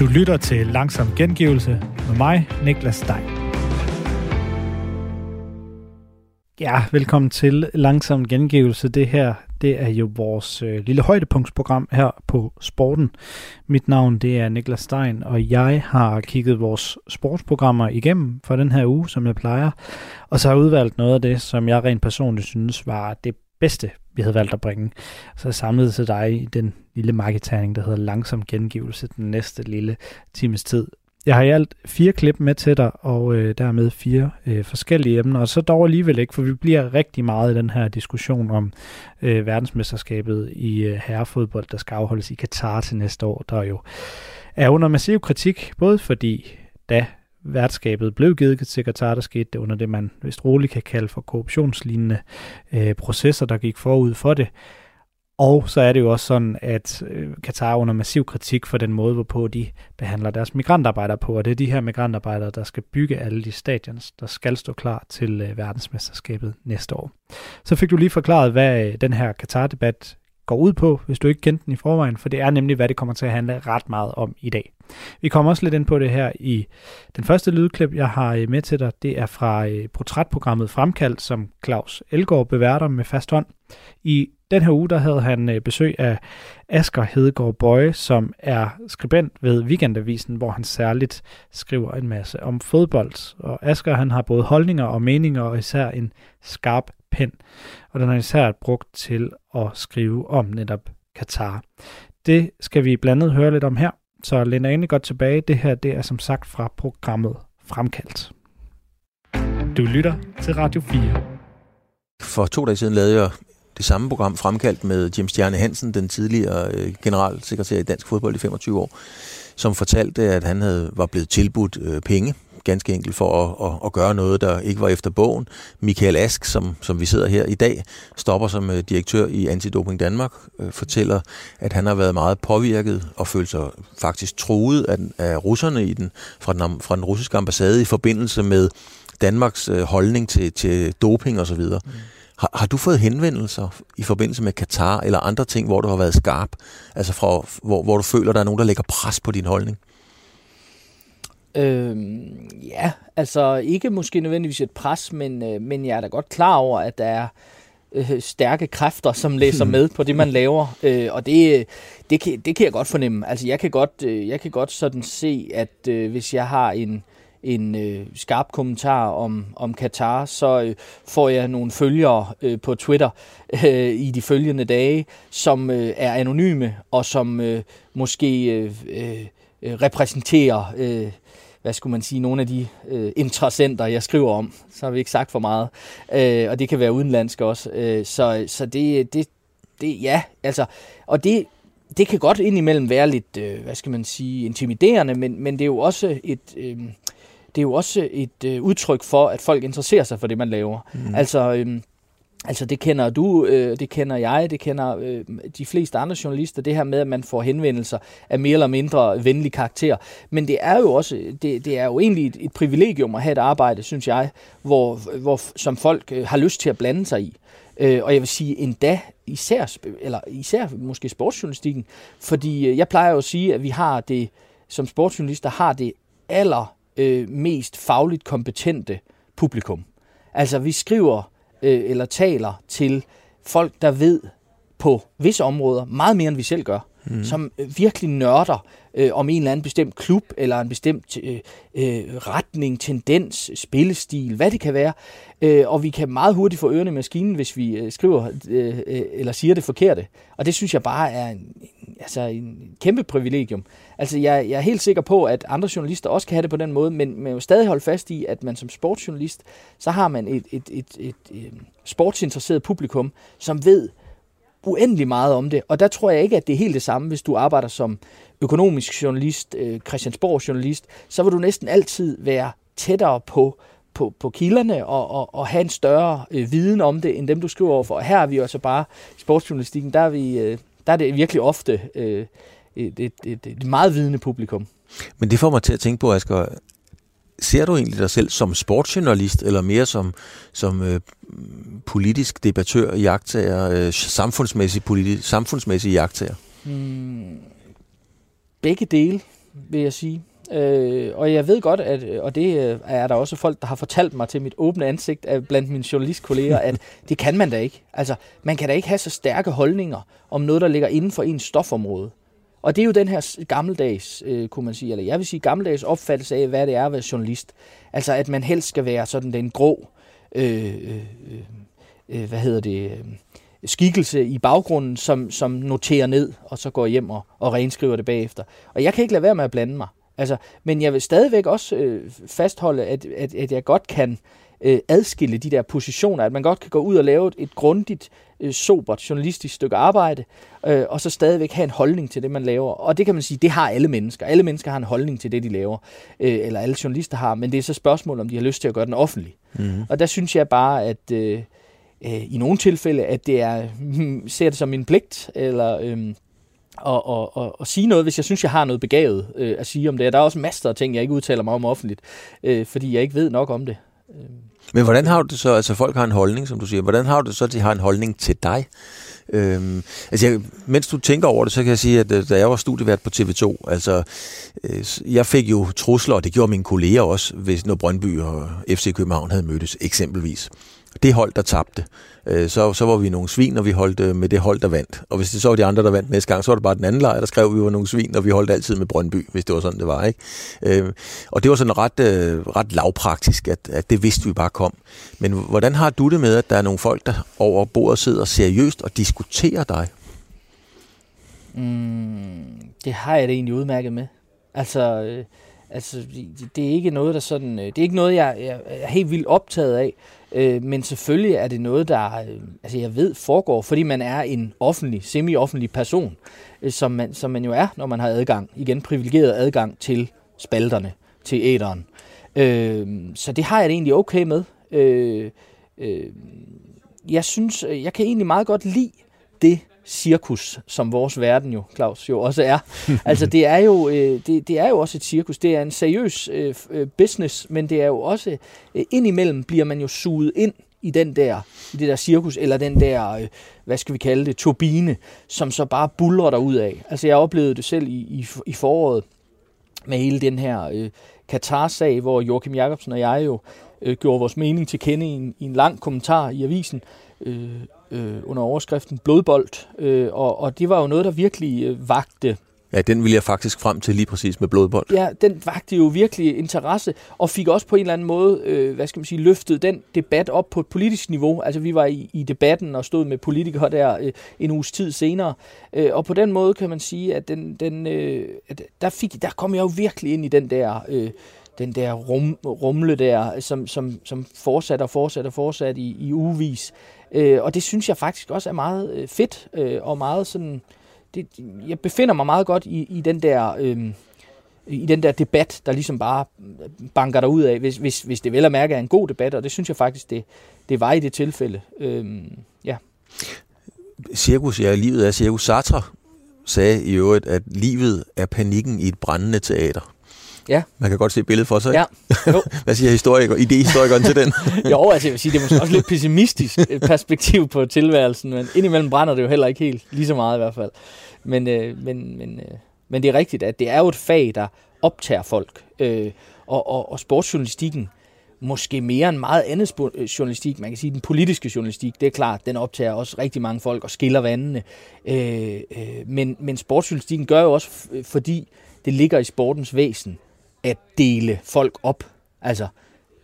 Du lytter til Langsom Gengivelse med mig, Niklas Stein. Ja, velkommen til Langsom Gengivelse. Det her, det er jo vores øh, lille højdepunktsprogram her på Sporten. Mit navn, det er Niklas Stein, og jeg har kigget vores sportsprogrammer igennem for den her uge, som jeg plejer. Og så har jeg udvalgt noget af det, som jeg rent personligt synes var det bedste, vi havde valgt at bringe. Så jeg samlede til dig i den lille marketerning, der hedder Langsom Gengivelse den næste lille times tid. Jeg har i alt fire klip med til dig, og øh, dermed fire øh, forskellige emner, og så dog alligevel ikke, for vi bliver rigtig meget i den her diskussion om øh, verdensmesterskabet i øh, herrefodbold, der skal afholdes i Katar til næste år, der jo er under massiv kritik, både fordi da værtskabet blev givet til Katar, der skete det under det, man vist roligt kan kalde for korruptionslignende øh, processer, der gik forud for det. Og så er det jo også sådan, at øh, Katar er under massiv kritik for den måde, hvorpå de behandler deres migrantarbejdere på, og det er de her migrantarbejdere, der skal bygge alle de stadions, der skal stå klar til øh, verdensmesterskabet næste år. Så fik du lige forklaret, hvad øh, den her Katar-debat går ud på, hvis du ikke kendte den i forvejen, for det er nemlig, hvad det kommer til at handle ret meget om i dag. Vi kommer også lidt ind på det her i den første lydklip, jeg har øh, med til dig. Det er fra øh, portrætprogrammet Fremkald, som Claus Elgaard beværter med fast hånd. I den her uge, der havde han øh, besøg af Asger Hedegaard Bøje, som er skribent ved Weekendavisen, hvor han særligt skriver en masse om fodbold. Og Asger, han har både holdninger og meninger, og især en skarp pen. Og den er især brugt til at skrive om netop Katar. Det skal vi blandt andet høre lidt om her. Så læn egentlig godt tilbage. Det her, det er som sagt fra programmet Fremkaldt. Du lytter til Radio 4. For to dage siden lavede jeg det samme program fremkaldt med Jim Stjerne Hansen, den tidligere øh, generalsekretær i Dansk Fodbold i 25 år, som fortalte, at han havde, var blevet tilbudt øh, penge, ganske enkelt for at, at, at gøre noget, der ikke var efter bogen. Michael Ask, som, som vi sidder her i dag, stopper som øh, direktør i Antidoping Danmark, øh, fortæller, at han har været meget påvirket og følt sig faktisk troet af, af russerne i den, fra, den, fra den russiske ambassade i forbindelse med Danmarks øh, holdning til, til doping osv. Mm. Har, har du fået henvendelser i forbindelse med Katar eller andre ting, hvor du har været skarp? Altså fra, hvor, hvor du føler, der er nogen, der lægger pres på din holdning? Øhm, ja, altså ikke måske nødvendigvis et pres, men, øh, men jeg er da godt klar over, at der er øh, stærke kræfter, som læser med på det, man laver. Øh, og det, det, kan, det kan jeg godt fornemme. Altså jeg kan godt, øh, jeg kan godt sådan se, at øh, hvis jeg har en en øh, skarp kommentar om, om Katar, så øh, får jeg nogle følgere øh, på Twitter øh, i de følgende dage, som øh, er anonyme og som øh, måske øh, øh, repræsenterer, øh, hvad skulle man sige, nogle af de øh, interessenter, jeg skriver om. Så har vi ikke sagt for meget. Øh, og det kan være udenlandsk også. Øh, så så det, det, det, ja, altså, og det, det kan godt indimellem være lidt, øh, hvad skal man sige, intimiderende, men, men det er jo også et, øh, det er jo også et øh, udtryk for, at folk interesserer sig for det, man laver. Mm. Altså, øh, altså det kender du, øh, det kender jeg, det kender øh, de fleste andre journalister, det her med, at man får henvendelser af mere eller mindre venlig karakter. Men det er jo også, det, det er jo egentlig et, et privilegium at have et arbejde, synes jeg, hvor, hvor som folk øh, har lyst til at blande sig i. Øh, og jeg vil sige endda især, eller især måske sportsjournalistikken, fordi øh, jeg plejer jo at sige, at vi har det, som sportsjournalister har det aller øh, mest fagligt kompetente publikum. Altså vi skriver øh, eller taler til folk, der ved på visse områder meget mere, end vi selv gør, mm. som øh, virkelig nørder øh, om en eller anden bestemt klub, eller en bestemt øh, øh, retning, tendens, spillestil, hvad det kan være. Øh, og vi kan meget hurtigt få ørerne i maskinen, hvis vi øh, skriver øh, øh, eller siger det forkerte. Og det synes jeg bare er en, altså en kæmpe privilegium. Altså jeg, jeg er helt sikker på, at andre journalister også kan have det på den måde, men man jo stadig holde fast i, at man som sportsjournalist, så har man et, et, et, et, et sportsinteresseret publikum, som ved uendelig meget om det. Og der tror jeg ikke, at det er helt det samme, hvis du arbejder som økonomisk journalist, øh, Christiansborg journalist, så vil du næsten altid være tættere på på, på kilderne og, og, og have en større øh, viden om det, end dem du skriver overfor. Og her er vi jo altså bare, i sportsjournalistikken, der er, vi, øh, der er det virkelig ofte øh, et, et, et, et meget vidende publikum. Men det får mig til at tænke på, Asger, ser du egentlig dig selv som sportsjournalist, eller mere som, som øh, politisk debattør, jagttager, øh, samfundsmæssig, politisk, samfundsmæssig jagttager? Hmm. Begge dele, vil jeg sige. Øh, og jeg ved godt, at, og det øh, er der også folk, der har fortalt mig til mit åbne ansigt af blandt mine journalistkolleger, at det kan man da ikke. Altså, man kan da ikke have så stærke holdninger om noget, der ligger inden for ens stofområde. Og det er jo den her gammeldags, øh, kunne man sige, eller jeg vil sige gammeldags opfattelse af, hvad det er at være journalist. Altså, at man helst skal være sådan den grå, øh, øh, øh, øh, hvad hedder det, øh, skikkelse i baggrunden, som, som noterer ned, og så går hjem og, og renskriver det bagefter. Og jeg kan ikke lade være med at blande mig. Altså, men jeg vil stadigvæk også øh, fastholde, at, at, at jeg godt kan øh, adskille de der positioner, at man godt kan gå ud og lave et, et grundigt, øh, sobert journalistisk stykke arbejde, øh, og så stadigvæk have en holdning til det, man laver. Og det kan man sige, det har alle mennesker. Alle mennesker har en holdning til det, de laver, øh, eller alle journalister har, men det er så spørgsmål, om de har lyst til at gøre den offentlig. Mm-hmm. Og der synes jeg bare, at øh, øh, i nogle tilfælde, at det er, ser det som en pligt, eller... Øh, og, og, og, og sige noget, hvis jeg synes, jeg har noget begavet øh, at sige om det. Der er også masser af ting, jeg ikke udtaler mig om offentligt, øh, fordi jeg ikke ved nok om det. Øhm. Men hvordan har du det så, altså folk har en holdning, som du siger, hvordan har du det så, at de har en holdning til dig? Øhm, altså jeg, mens du tænker over det, så kan jeg sige, at øh, da jeg var studievært på TV2, altså øh, jeg fik jo trusler, og det gjorde mine kolleger også, hvis når Brøndby og FC København havde mødtes, eksempelvis det hold, der tabte, øh, så, så var vi nogle svin, og vi holdt øh, med det hold, der vandt. Og hvis det så var de andre, der vandt næste gang, så var det bare den anden lejr, der skrev, at vi var nogle svin, og vi holdt altid med Brøndby, hvis det var sådan, det var. ikke. Øh, og det var sådan ret, øh, ret lavpraktisk, at, at det vidste vi bare kom. Men hvordan har du det med, at der er nogle folk, der over bordet sidder seriøst og diskuterer dig? Mm, det har jeg det egentlig udmærket med. Altså, øh, altså det, er ikke noget, der sådan, øh, det er ikke noget, jeg, jeg er helt vildt optaget af. Øh, men selvfølgelig er det noget, der øh, altså jeg ved foregår, fordi man er en offentlig, semi-offentlig person, øh, som, man, som man jo er, når man har adgang, igen privilegeret adgang til spalterne, til æderen. Øh, så det har jeg det egentlig okay med. Øh, øh, jeg synes, øh, jeg kan egentlig meget godt lide det, cirkus, som vores verden jo, Claus, jo også er. altså det er jo, øh, det, det er jo også et cirkus. Det er en seriøs øh, øh, business, men det er jo også, øh, indimellem bliver man jo suget ind i den der, i det der cirkus, eller den der, øh, hvad skal vi kalde det, turbine, som så bare buller der ud af. Altså jeg oplevede det selv i, i, i foråret, med hele den her øh, Katar-sag, hvor Joachim Jacobsen og jeg jo øh, gjorde vores mening til kende i en, i en lang kommentar i avisen, øh, øh, under overskriften Blodbold, øh, og, og det var jo noget, der virkelig øh, vagte Ja, den vil jeg faktisk frem til lige præcis med blodbold. Ja, den vagte jo virkelig interesse, og fik også på en eller anden måde, øh, hvad skal man sige, løftet den debat op på et politisk niveau. Altså vi var i, i debatten og stod med politikere der øh, en uges tid senere, øh, og på den måde kan man sige, at, den, den, øh, at der, fik, der kom jeg jo virkelig ind i den der... Øh, den der rum, rumle der, som, som, som fortsat og fortsat og fortsat i, i ugevis. Øh, og det synes jeg faktisk også er meget øh, fedt, øh, og meget sådan, det, jeg befinder mig meget godt i, i den der... Øh, i den der debat, der ligesom bare banker der ud af, hvis, hvis, hvis det vel at mærke er en god debat, og det synes jeg faktisk, det, det var i det tilfælde. Øhm, ja. Cirkus, ja, livet er cirkus. Sartre sagde i øvrigt, at livet er panikken i et brændende teater. Ja. Man kan godt se billedet for sig. Ja. Jo. Hvad siger historiker, idehistorikeren til den? jo, altså jeg vil sige, det er måske også lidt pessimistisk perspektiv på tilværelsen, men indimellem brænder det jo heller ikke helt, lige så meget i hvert fald. Men, øh, men, men, øh, men det er rigtigt, at det er jo et fag, der optager folk. Øh, og, og, og sportsjournalistikken, måske mere end meget andet øh, journalistik. Man kan sige, den politiske journalistik, det er klart, den optager også rigtig mange folk og skiller vandene. Øh, øh, men, men sportsjournalistikken gør jo også, fordi det ligger i sportens væsen, at dele folk op. Altså,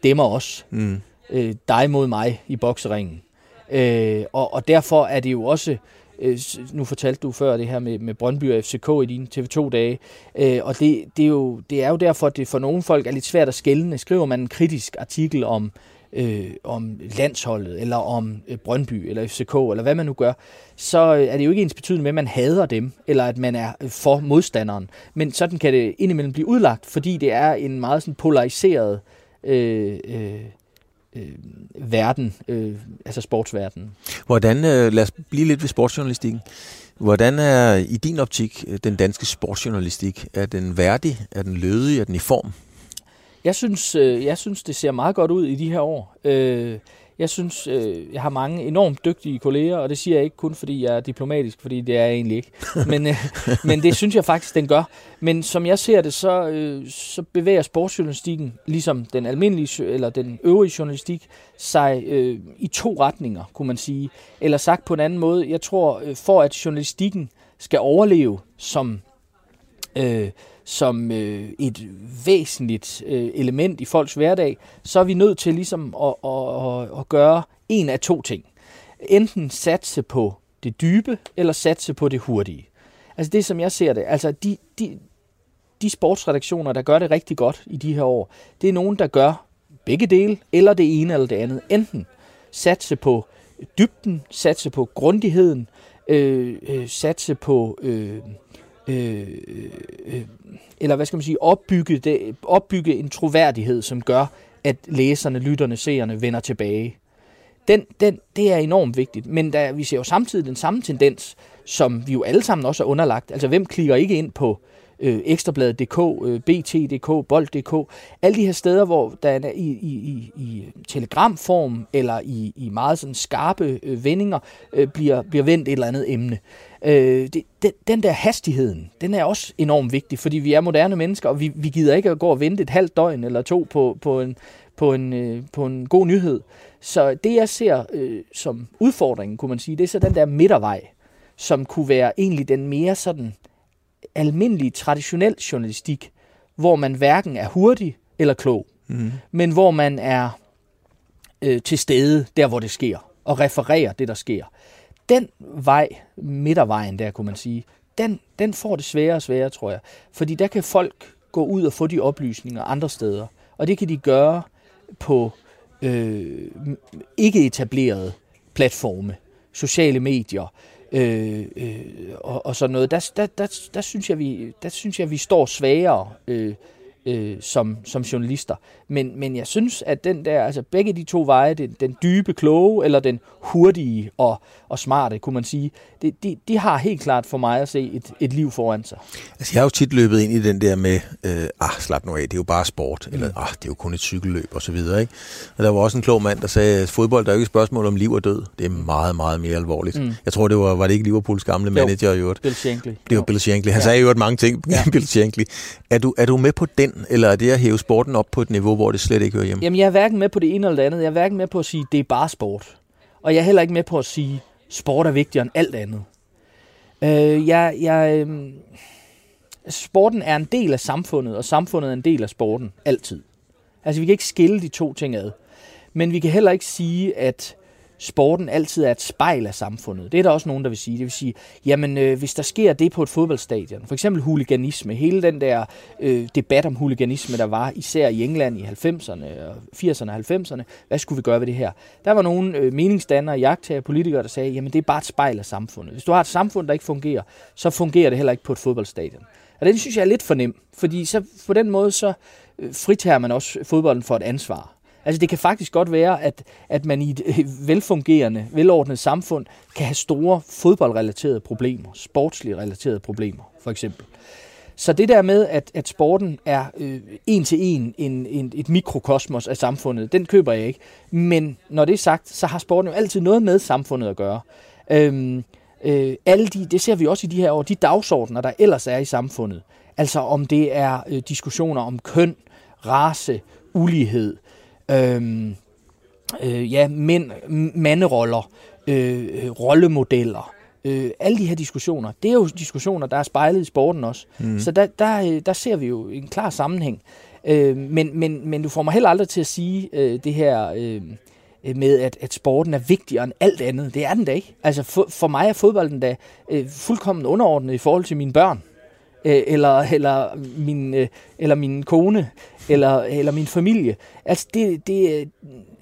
dem og os. Mm. Øh, dig mod mig i bokseringen. Øh, og, og derfor er det jo også, øh, nu fortalte du før det her med, med Brøndby og FCK i dine TV2-dage, øh, og det, det, er jo, det er jo derfor, at det for nogle folk er lidt svært at skælne. Skriver man en kritisk artikel om øh, om landsholdet, eller om øh, Brøndby, eller FCK, eller hvad man nu gør, så øh, er det jo ikke ens betydende med, at man hader dem, eller at man er øh, for modstanderen. Men sådan kan det indimellem blive udlagt, fordi det er en meget sådan polariseret øh, øh, øh, verden, øh, altså sportsverdenen. Hvordan, øh, lad os blive lidt ved sportsjournalistikken. Hvordan er i din optik øh, den danske sportsjournalistik? Er den værdig? Er den lødig? Er den i form? Jeg synes, øh, jeg synes, det ser meget godt ud i de her år. Øh, jeg synes, øh, jeg har mange enormt dygtige kolleger, og det siger jeg ikke kun, fordi jeg er diplomatisk, fordi det er jeg egentlig ikke. Men, øh, men det synes jeg faktisk, den gør. Men som jeg ser det, så, øh, så bevæger sportsjournalistikken, ligesom den almindelige eller den øvrige journalistik, sig øh, i to retninger, kunne man sige. Eller sagt på en anden måde, jeg tror, for at journalistikken skal overleve som øh, som øh, et væsentligt øh, element i folks hverdag, så er vi nødt til ligesom at, at, at, at gøre en af to ting. Enten satse på det dybe, eller satse på det hurtige. Altså det, som jeg ser det, altså de, de, de sportsredaktioner, der gør det rigtig godt i de her år, det er nogen, der gør begge dele, eller det ene eller det andet. Enten satse på dybden, satse på grundigheden, øh, øh, satse på øh, Øh, øh, øh, eller hvad skal man sige, opbygge, det, opbygge en troværdighed, som gør, at læserne, lytterne, seerne vender tilbage. Den, den, det er enormt vigtigt, men der, vi ser jo samtidig den samme tendens, som vi jo alle sammen også er underlagt. Altså, hvem klikker ikke ind på øh, Øh, ekstrabladet.dk, øh, BT.dk, Bold.dk, alle de her steder, hvor der er i, i, i, i telegramform eller i, i meget sådan skarpe øh, vendinger øh, bliver, bliver vendt et eller andet emne. Øh, det, den, den der hastigheden, den er også enormt vigtig, fordi vi er moderne mennesker, og vi, vi gider ikke at gå og vente et halvt døgn eller to på, på, en, på, en, øh, på en god nyhed. Så det, jeg ser øh, som udfordringen, kunne man sige, det er så den der midtervej, som kunne være egentlig den mere sådan almindelig traditionel journalistik, hvor man hverken er hurtig eller klog, mm. men hvor man er øh, til stede der, hvor det sker, og refererer det, der sker. Den vej, midtervejen der, kunne man sige, den, den får det sværere og sværere, tror jeg. Fordi der kan folk gå ud og få de oplysninger andre steder. Og det kan de gøre på øh, ikke etablerede platforme, sociale medier, øh, øh, og, og sådan noget, der, der, der, der, synes jeg, vi, der synes jeg, vi står svagere øh, øh, som, som journalister. Men, men jeg synes, at den der, altså begge de to veje, den, den dybe, kloge, eller den hurtige og, og smarte, kunne man sige, det, de, de har helt klart for mig at se et, et liv foran sig. Altså jeg har jo tit løbet ind i den der med, øh, ah slap nu af, det er jo bare sport, mm. eller ah, det er jo kun et cykelløb og så videre. Ikke? Og der var også en klog mand, der sagde, at fodbold der er jo ikke et spørgsmål om liv og død, det er meget, meget mere alvorligt. Mm. Jeg tror, det var, var det ikke Liverpools gamle jo, manager i øvrigt? Bill Shankly. Det var Bill Shankly. Han ja. sagde jo mange ting, ja. Bill Shankly. Er du, er du med på den, eller er det at hæve sporten op på et niveau, hvor det slet ikke hører hjemme? Jamen jeg er hverken med på det ene eller det andet. Jeg er hverken med på at sige, at det er bare sport. Og jeg er heller ikke med på at sige, at sport er vigtigere end alt andet. Øh, jeg, jeg, øh, sporten er en del af samfundet, og samfundet er en del af sporten. Altid. Altså, vi kan ikke skille de to ting ad. Men vi kan heller ikke sige, at sporten altid er et spejl af samfundet. Det er der også nogen, der vil sige. Det vil sige, jamen øh, hvis der sker det på et fodboldstadion, for eksempel huliganisme, hele den der øh, debat om huliganisme, der var især i England i 90'erne, og 80'erne og 90'erne, hvad skulle vi gøre ved det her? Der var nogle øh, meningsdannere, jagttager, politikere, der sagde, jamen det er bare et spejl af samfundet. Hvis du har et samfund, der ikke fungerer, så fungerer det heller ikke på et fodboldstadion. Og det synes jeg er lidt for nem, fordi så på den måde så øh, fritager man også fodbolden for et ansvar. Altså det kan faktisk godt være, at, at man i et øh, velfungerende, velordnet samfund kan have store fodboldrelaterede problemer, sportslige relaterede problemer for eksempel. Så det der med, at, at sporten er øh, en til en, en, en et mikrokosmos af samfundet, den køber jeg ikke. Men når det er sagt, så har sporten jo altid noget med samfundet at gøre. Øhm, øh, alle de, det ser vi også i de her år, de dagsordner, der ellers er i samfundet. Altså om det er øh, diskussioner om køn, race, ulighed, øh, øh, ja, mænd, manderoller, øh, rollemodeller, øh, alle de her diskussioner, det er jo diskussioner, der er spejlet i sporten også. Mm. Så der, der, der ser vi jo en klar sammenhæng. Øh, men, men, men du får mig heller aldrig til at sige øh, det her øh, med, at, at sporten er vigtigere end alt andet. Det er den da ikke. Altså for, for mig er fodbolden da øh, fuldkommen underordnet i forhold til mine børn. Øh, eller, eller, min, øh, eller min kone, eller, eller min familie. Altså, det, det,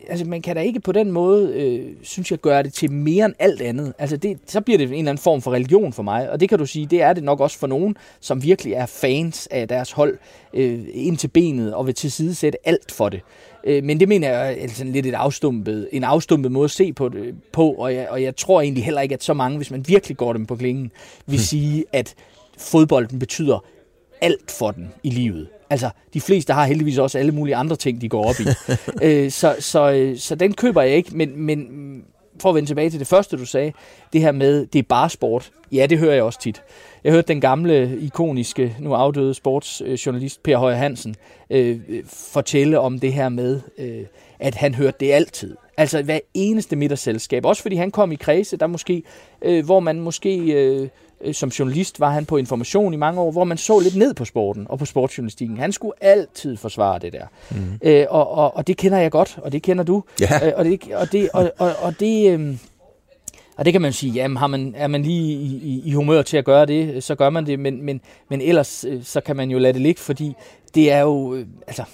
altså, man kan da ikke på den måde, øh, synes jeg, gøre det til mere end alt andet. Altså, det, så bliver det en eller anden form for religion for mig, og det kan du sige, det er det nok også for nogen, som virkelig er fans af deres hold øh, ind til benet, og vil tilsidesætte alt for det. Øh, men det mener jeg er sådan lidt et afstumpet, en afstumpet måde at se på det på, og jeg, og jeg tror egentlig heller ikke, at så mange, hvis man virkelig går dem på klingen, vil hmm. sige, at fodbolden betyder alt for den i livet. Altså, de fleste har heldigvis også alle mulige andre ting, de går op i. øh, så, så, øh, så den køber jeg ikke, men, men for at vende tilbage til det første, du sagde, det her med, det er bare sport. Ja, det hører jeg også tit. Jeg hørte den gamle, ikoniske, nu afdøde sportsjournalist Per Højer Hansen øh, fortælle om det her med, øh, at han hørte det altid. Altså hver eneste middagsselskab. Også fordi han kom i kredse, der måske, øh, hvor man måske øh, som journalist var han på information i mange år, hvor man så lidt ned på sporten og på sportsjournalistikken. Han skulle altid forsvare det der. Mm. Øh, og, og, og det kender jeg godt, og det kender du. Ja. Øh, og, det, og, det, og, og, og det... Øh, og det kan man sige, jamen har man, er man lige i, i, i humør til at gøre det, så gør man det, men, men, men ellers øh, så kan man jo lade det ligge, fordi det er jo, øh, altså,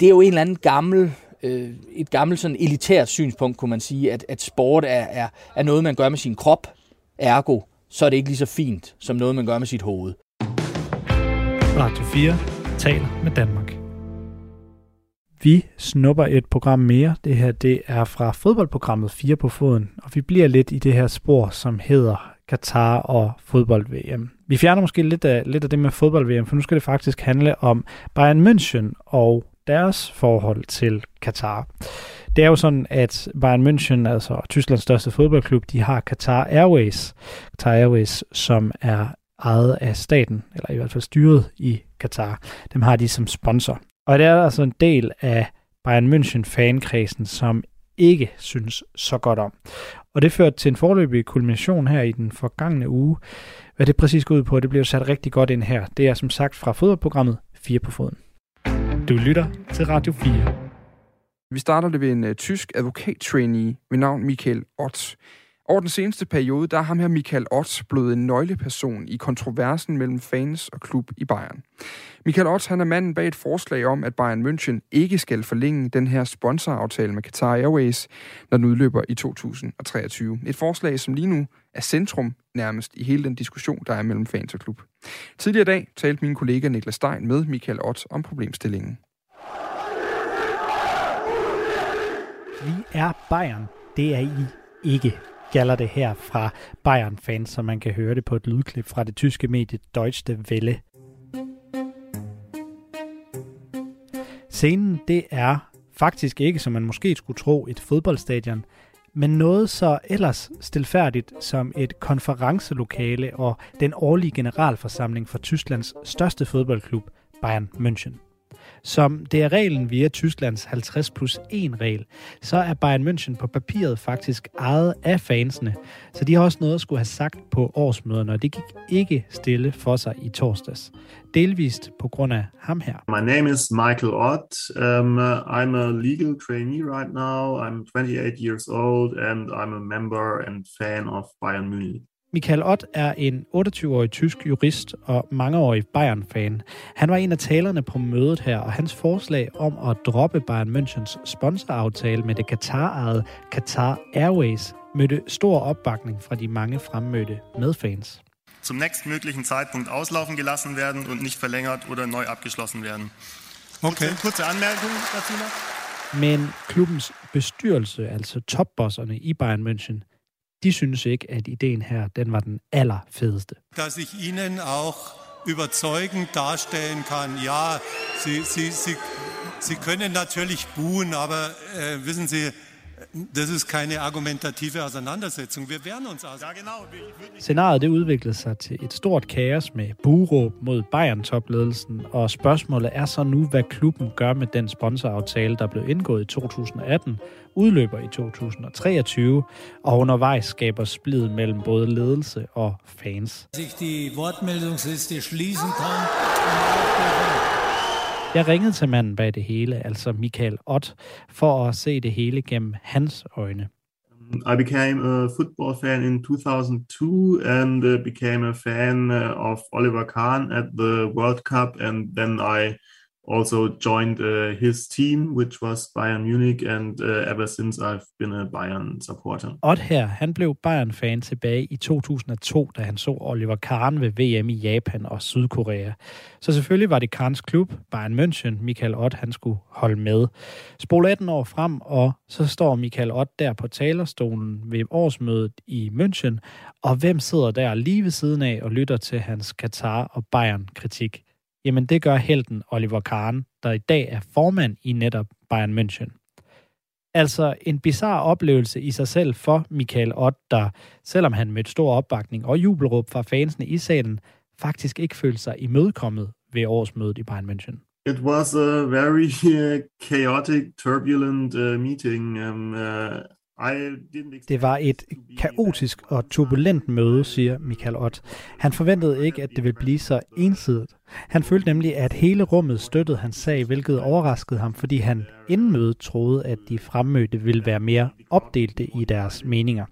det er jo en eller anden gammel, øh, et gammelt sådan elitært synspunkt, kunne man sige, at, at sport er, er, er noget, man gør med sin krop, ergo, så er det ikke lige så fint, som noget, man gør med sit hoved. Radio 4 taler med Danmark. Vi snupper et program mere. Det her det er fra fodboldprogrammet 4 på foden, og vi bliver lidt i det her spor, som hedder Katar og fodbold-VM. Vi fjerner måske lidt af, lidt af det med fodbold-VM, for nu skal det faktisk handle om Bayern München og deres forhold til Katar. Det er jo sådan, at Bayern München, altså Tysklands største fodboldklub, de har Qatar Airways. Qatar Airways, som er ejet af staten, eller i hvert fald styret i Qatar. Dem har de som sponsor. Og det er altså en del af Bayern München-fankredsen, som ikke synes så godt om. Og det førte til en forløbig kulmination her i den forgangne uge. Hvad det præcis går ud på, det bliver sat rigtig godt ind her. Det er som sagt fra fodboldprogrammet 4 på foden. Du lytter til Radio 4. Vi starter det ved en uh, tysk advokat-trainee ved navn Michael Ott. Over den seneste periode, der er ham her Michael Ott blevet en nøgleperson i kontroversen mellem fans og klub i Bayern. Michael Ott han er manden bag et forslag om, at Bayern München ikke skal forlænge den her sponsoraftale med Qatar Airways, når den udløber i 2023. Et forslag, som lige nu er centrum nærmest i hele den diskussion, der er mellem fans og klub. Tidligere i dag talte min kollega Niklas Stein med Michael Ott om problemstillingen. Vi er Bayern. Det er I ikke gælder det her fra Bayern-fans, så man kan høre det på et lydklip fra det tyske medie Deutsche Welle. Scenen, det er faktisk ikke, som man måske skulle tro, et fodboldstadion, men noget så ellers stilfærdigt som et konferencelokale og den årlige generalforsamling for Tysklands største fodboldklub, Bayern München. Som det er reglen via Tysklands 50 plus 1 regel, så er Bayern München på papiret faktisk ejet af fansene, så de har også noget at skulle have sagt på årsmøderne, og det gik ikke stille for sig i torsdags. Delvist på grund af ham her. My name is Michael Ott. Um, I'm a legal trainee right now. I'm 28 years old and I'm a member and fan of Bayern Munich. Michael Ott er en 28-årig tysk jurist og mangeårig Bayern-fan. Han var en af talerne på mødet her, og hans forslag om at droppe Bayern Münchens sponsoraftale med det Qatar-ejede Qatar Airways mødte stor opbakning fra de mange fremmødte medfans. Zum nächstmöglichen Zeitpunkt auslaufen gelassen werden und nicht verlängert oder neu abgeschlossen werden. Okay. Kurze, kurze Anmerkung dazu noch. Men klubbens bestyrelse, altså topbosserne i Bayern München, de synes ikke, at ideen her, den var den allerfedeste. Dass ich Ihnen auch überzeugend darstellen kann, ja, Sie, Sie, Sie, Sie können natürlich buhen, aber äh, wissen Sie, das ist keine argumentative Auseinandersetzung. Wir wehren uns aus. Ja, genau. Ich würd nicht Scenariet det udviklede sig til et stort kaos med buråb mod Bayern-topledelsen, og spørgsmålet er så nu, hvad klubben gør med den sponsoraftale, der blev indgået i 2018, udløber i 2023, og undervejs skaber splid mellem både ledelse og fans. sich die Wortmeldungsliste schließen kann. Jeg ringede til manden bag det hele, altså Michael Ott, for at se det hele gennem hans øjne. I became a football fan in 2002 and uh, became a fan uh, of Oliver Kahn at the World Cup, and then I also joined uh, his team, which was Bayern Munich, and uh, ever since I've been a Bayern supporter. Ott her, han blev Bayern-fan tilbage i 2002, da han så Oliver Kahn ved VM i Japan og Sydkorea. Så selvfølgelig var det Kahns klub, Bayern München, Michael Ott, han skulle holde med. Spol 18 år frem, og så står Michael Ott der på talerstolen ved årsmødet i München, og hvem sidder der lige ved siden af og lytter til hans Katar- og Bayern-kritik? Jamen det gør helten Oliver Kahn, der i dag er formand i netop Bayern München. Altså en bizarre oplevelse i sig selv for Michael Ott, der selvom han mødte stor opbakning og jubelråb fra fansene i salen, faktisk ikke følte sig imødekommet ved årsmødet i Bayern München. It was a very uh, chaotic, turbulent uh, meeting. Um, uh, det var et kaotisk og turbulent møde, siger Michael Ott. Han forventede ikke, at det ville blive så ensidigt. Han følte nemlig, at hele rummet støttede hans sag, hvilket overraskede ham, fordi han inden mødet troede, at de fremmødte ville være mere opdelte i deres meninger.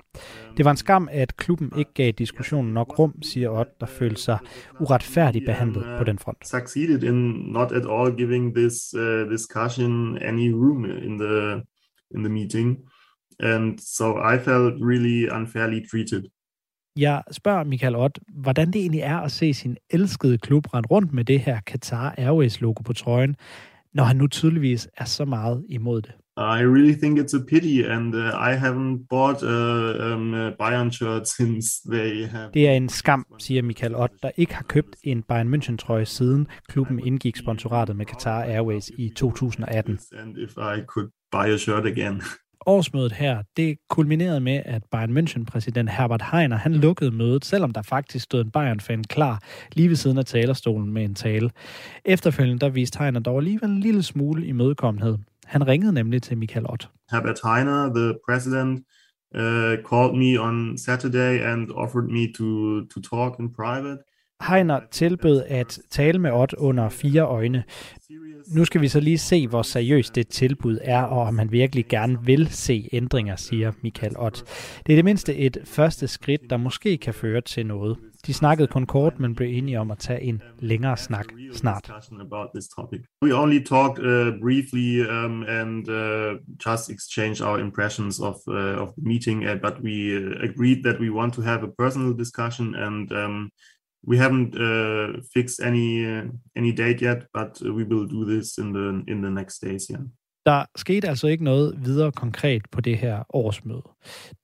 Det var en skam, at klubben ikke gav diskussionen nok rum, siger Ott, der følte sig uretfærdigt behandlet på den front. Succeeded in not at all giving this uh, discussion any room in the in the meeting. And so I felt really unfairly treated. Jeg spørger Michael Ott, hvordan det egentlig er at se sin elskede klub rende rundt med det her Qatar Airways-logo på trøjen, når han nu tydeligvis er så meget imod det. I really think it's a pity, and uh, I haven't bought a, um, a Bayern shirt since they have. Det er en skam, siger Michael Ott, der ikke har købt en Bayern München trøje siden klubben indgik sponsoratet med Qatar Airways i 2018. And if I could buy a shirt again. årsmødet her, det kulminerede med, at Bayern München-præsident Herbert Heiner, han lukkede mødet, selvom der faktisk stod en Bayern-fan klar lige ved siden af talerstolen med en tale. Efterfølgende, der viste Heiner dog alligevel en lille smule i mødekommenhed. Han ringede nemlig til Michael Ott. Herbert Heiner, the president, uh, called me on Saturday and offered me to, to talk in private. Heiner tilbød at tale med Ott under fire øjne. Nu skal vi så lige se, hvor seriøst det tilbud er, og om han virkelig gerne vil se ændringer, siger Michael Ott. Det er det mindste et første skridt, der måske kan føre til noget. De snakkede kun kort, men blev enige om at tage en længere snak snart. We only talked uh, briefly um, and uh, just exchanged our impressions of uh, of the meeting, uh, but we uh, agreed that we want to have a personal discussion and um, we haven't uh, fixed any uh, any date yet, but uh, we will do this in the in the next days. Yeah. Der skete altså ikke noget videre konkret på det her årsmøde.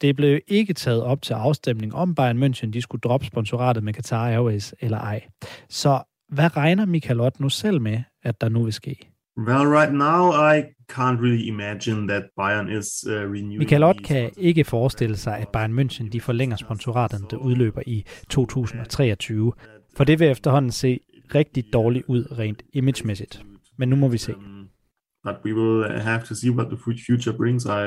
Det blev ikke taget op til afstemning om Bayern München, de skulle droppe sponsoratet med Qatar Airways eller ej. Så hvad regner Michael Ott nu selv med, at der nu vil ske? Well, right now I can't really imagine that Bayern is uh, renewing. Michael Ott kan ikke forestille sig, at Bayern München de forlænger sponsoraten, der udløber i 2023. For det vil efterhånden se rigtig dårligt ud rent imagemæssigt. Men nu må vi se. Um, but we will have to see what the future brings. I,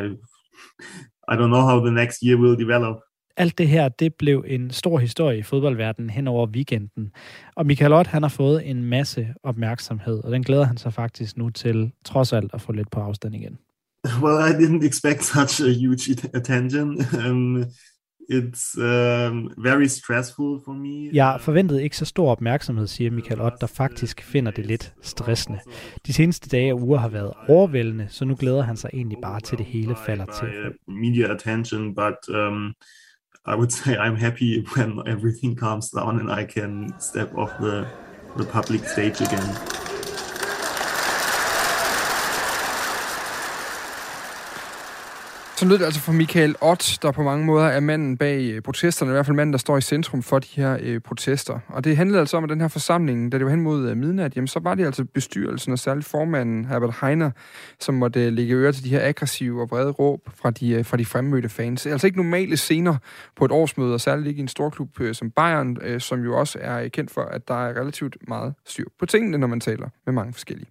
I don't know how the next year will develop alt det her, det blev en stor historie i fodboldverdenen hen over weekenden. Og Michael Ott, han har fået en masse opmærksomhed, og den glæder han sig faktisk nu til, trods alt, at få lidt på afstand igen. Well, I didn't expect such a huge attention. Um, it's um, very stressful for me. Jeg forventede ikke så stor opmærksomhed, siger Michael Ott, der faktisk finder det lidt stressende. De seneste dage og uger har været overvældende, så nu glæder han sig egentlig bare til det hele falder til. Media attention, but um, I would say I'm happy when everything calms down and I can step off the, the public stage again. Så lød det altså for Michael Ott, der på mange måder er manden bag øh, protesterne, i hvert fald manden, der står i centrum for de her øh, protester. Og det handlede altså om, at den her forsamling, da det var hen mod øh, midnat, jamen, så var det altså bestyrelsen og særligt formanden, Herbert Heiner, som måtte øh, lægge øre til de her aggressive og brede råb fra de, øh, fra de fremmødte fans. Altså ikke normale scener på et årsmøde, og særligt ikke i en stor klub øh, som Bayern, øh, som jo også er øh, kendt for, at der er relativt meget styr på tingene, når man taler med mange forskellige.